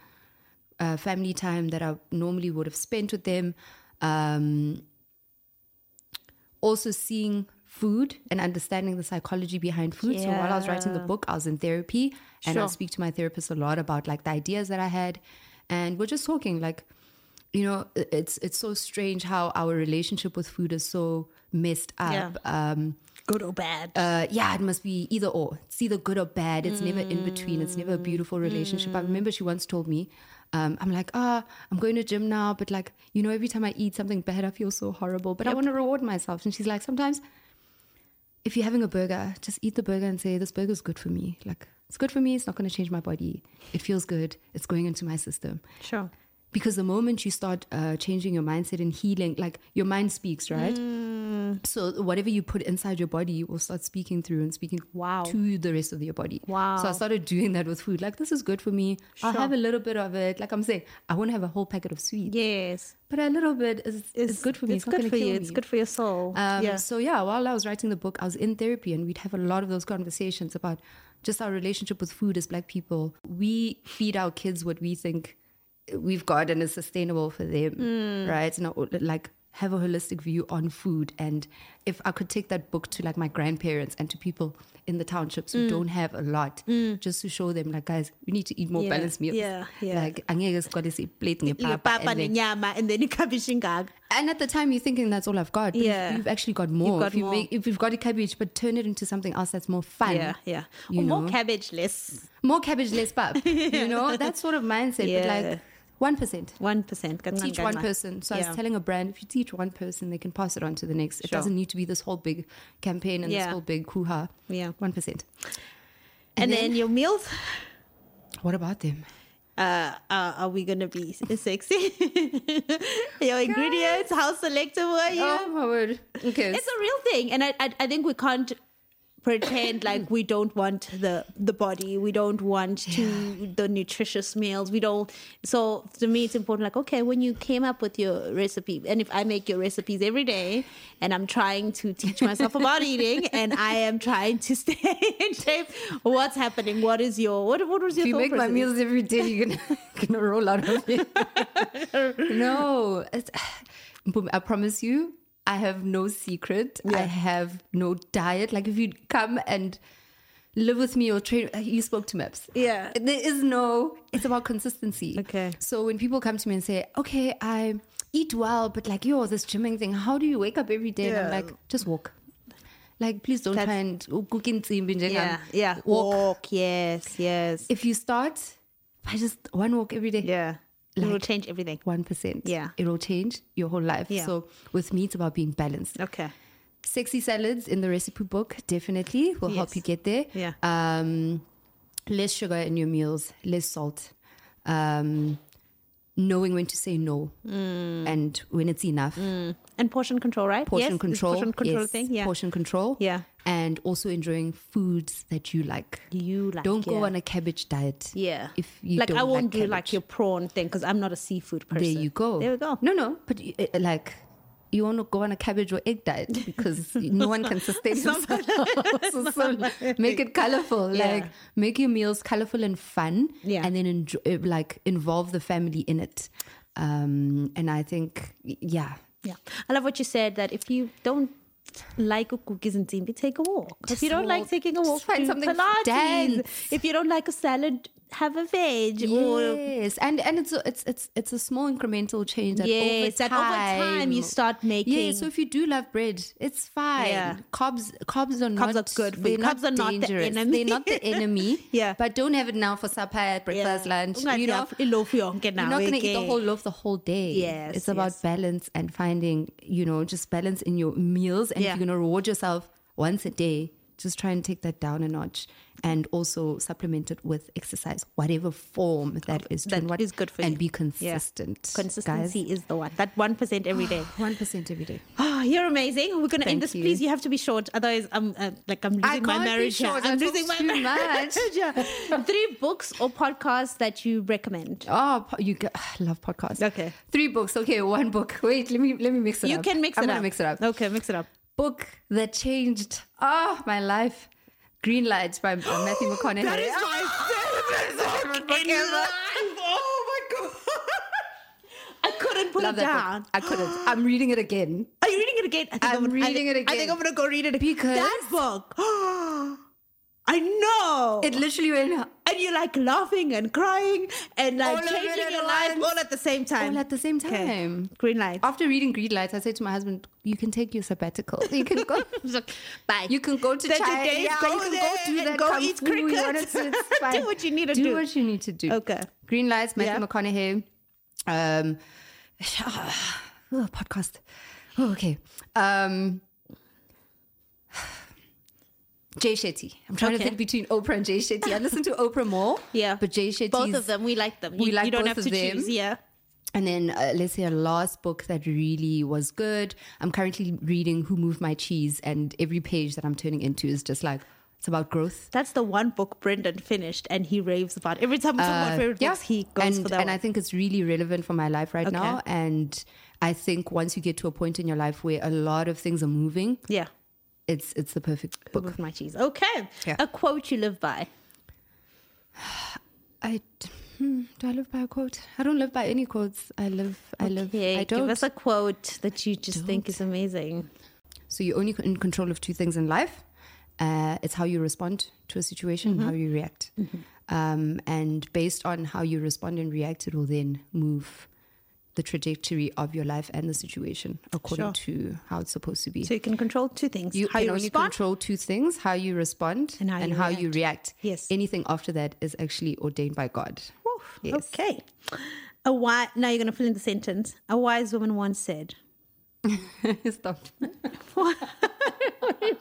uh, family time that I normally would have spent with them. Um, also seeing food and understanding the psychology behind food. So while I was writing the book, I was in therapy and I Sure. speak to my therapist a lot about like the ideas that I had, and we're just talking like you know it's it's so strange how our relationship with food is so messed up Yeah. um Good or bad? uh, yeah, it must be either or. It's either good or bad. It's never in between. It's never a beautiful relationship. I remember she once told me, um, I'm like, ah, I'm going to gym now, but like, you know, every time I eat something bad, I feel so horrible. But I want to reward myself. And she's like, sometimes if you're having a burger, just eat the burger and say, This burger is good for me. Like, it's good for me. It's not going to change my body. It feels good. It's going into my system. Sure. Because the moment you start uh, changing your mindset and healing, like your mind speaks, right? Mm. So whatever you put inside your body will start speaking through and speaking Wow. to the rest of your body. Wow. So I started doing that with food. Like, this is good for me. I'll have a little bit of it. Like I'm saying, I won't have a whole packet of sweets. Yes. But a little bit is, is good for me. It's, not good for you. It's good for your soul. Um, yeah. So yeah, while I was writing the book, I was in therapy, and we'd have a lot of those conversations about just our relationship with food as Black people. We feed our kids what we think we've got and is sustainable for them, Hmm. right? And I- like have a holistic view on food. And if I could take that book to like my grandparents and to people in the townships Hmm. who don't have a lot, just to show them, like, guys, we need to eat more Yeah, balanced meals. yeah, yeah. Like, angeke sikwazi siplate ngepapa Papa and then- nenyama and then cabbage and at the time, you're thinking that's all I've got. But Yeah. you've, you've actually got more. got if, you more. Make, if you've got a cabbage, but turn it into something else that's more fun. Yeah, yeah. You or more cabbage, less. More cabbage, less pap. You know, that sort of mindset. Yeah. But like 1%. One percent. Teach one person. So I was telling a brand, if you teach one person, they can pass it on to the next. It Sure. doesn't need to be this whole big campaign and this whole big hoo-ha. Yeah. 1%. And, And then, then- your meals. What about them? Uh, uh, are we gonna be sexy? your ingredients. How selective were you? Oh, my word. Okay. It's a real thing, and I, I, I think we can't pretend like we don't want the the body we don't want to the nutritious meals we don't so to me it's important like okay when you came up with your recipe and if i make your recipes every day and i'm trying to teach myself about eating and i am trying to stay in shape what's happening? What is your what, what was your if you make my meals every day, you're gonna, gonna roll out of it. no, I promise you, I have no secret. I have no diet. Like if you come and live with me or train, uh, you spoke to Maps. Yeah. there is no. It's about consistency. Okay. So when people come to me and say, "Okay, I eat well, but like yo, this gymming thing, how do you wake up every day?" And I'm like, just walk. Like, please don't That's- try and cook in yeah yeah Walk walk yes yes if you start by just one walk every day, yeah it will change everything one percent, Yeah. it will change your whole life. Yeah. So with me, it's about being balanced. okay Sexy salads in the recipe book definitely will help you get there. Yeah. Um, less sugar in your meals, less salt. Um, knowing when to say no Mm. and when it's enough. And portion control right Portion yes? Control. portion control yes. thing yeah Portion control. Yeah. And also enjoying foods that you like. you like Don't go on a cabbage diet. Yeah. If you like I won't like do like your prawn thing because I'm not a seafood person. There you go. There we go. No, no, but you- uh, like you want to go on a cabbage or egg diet because no one can sustain themselves. so, so make it colorful. Yeah. Like make your meals colorful and fun. Yeah. and then enjoy, uh, like involve the family in it. Um, and I think, yeah, Yeah. I love what you said that if you don't like cookies and timbi, take a walk. if you don't like taking a walk, find something Pilates. dance. If you don't like a salad, have a veg. Or yes, and and it's a, it's it's it's a small incremental change. That yes, over that over time you start making. Yeah, so if you do love bread, it's fine. Yeah. Carbs, carbs are not are good for you. they're Carbs are not the enemy. They're not the enemy. Yeah. but don't have it now for supper, breakfast, lunch. you know you're not going to eat the whole loaf the whole day. Yes, it's about yes. balance and finding, you know, just balance in your meals. And Yeah. if you're going to reward yourself once a day, just try and take that down a notch, and also supplement it with exercise, whatever form that is. That what is good for and you. And be Yeah. consistent. Consistency is the one. That one percent every day. One percent every day. Oh, you're amazing. We're gonna end this. you. Please, you have to be short. Otherwise, I'm uh, like I'm losing my can't be marriage. here. short. I I'm talk losing my too marriage. yeah. Three books or podcasts that you recommend. Oh, you get, I love podcasts. Okay. three books. Okay, one book. Wait, let me let me mix it You up. You can mix I'm it gonna mix it up. Okay, mix it up. Book that changed oh my life. Green Lights by Matthew McConaughey. That is my ah! favorite book in life. Oh my god! I couldn't put Love it down. book. I couldn't. I'm reading it again. Are you reading it again? I think I'm gonna- reading I, it I think. I'm gonna go read it again. Because- that book. I know. It literally went and you're like laughing and crying and like it changing your life all at the same time. all at the same Okay. time. Green light. After reading Green Lights, I said to my husband, "You can take your sabbatical. You can go. Bye. You can go to China. Yeah, go you can go do that go eat cricket. do- it's Do fine. what you need to do. do. what you need to do. Okay. Green Lights, Matthew Yeah. McConaughey. Um, oh, podcast. Oh, okay. Um, Jay Shetty. I'm trying to think between Oprah and Jay Shetty. I listen to Oprah more. Yeah. But Jay Shetty. Both of them, we like them. we you, like you don't both have of to them. choose. Yeah. And then uh, let's say a last book that really was good. I'm currently reading Who Moved My Cheese, and every page that I'm turning into is just like it's about growth. That's the one book Brendan finished and he raves about. Every time we talk about favorite books, he goes and, for that and one. I think it's really relevant for my life right Okay. now. And I think once you get to a point in your life where a lot of things are moving, yeah. It's it's the perfect book. With my cheese. Okay. Yeah. A quote you live by. I hmm, do I live by a quote? I don't live by any quotes. I live. I live. I don't. give us a quote that you just think is amazing. So you're only in control of two things in life. Uh, it's how you respond to a situation and how Mm-hmm. you react. Um, and based on how you respond and react, it will then move the trajectory of your life and the situation according Sure. to how it's supposed to be. So you can control two things: you how can you only respond. control two things: how you respond And how you you react. Yes. Anything after that is actually ordained by God. Oof, Yes. Okay. A wise. Now you're going to fill in the sentence. A wise woman once said. Stop.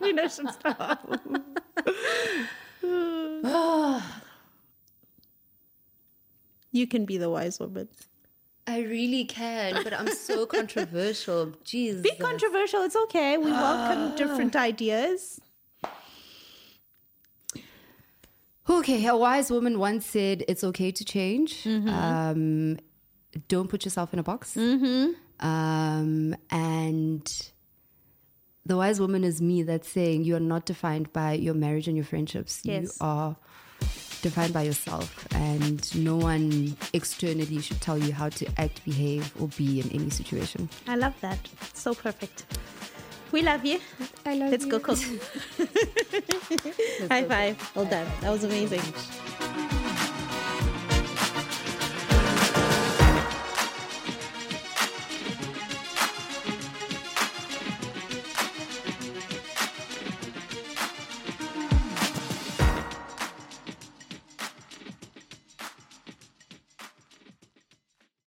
you know, should stop. you can be the wise woman. I really can, but I'm so controversial. Jeez. Be controversial. It's okay. We welcome different ideas. Okay, a wise woman once said, "It's okay to change. Um, don't put yourself in a box." Um, and the wise woman is me that's saying you are not defined by your marriage and your friendships. Yes. You are defined by yourself, and no one externally should tell you how to act, behave, or be in any situation. I love that. So perfect. We love you. I love Let's go you. cook. High five. Well done. That was amazing.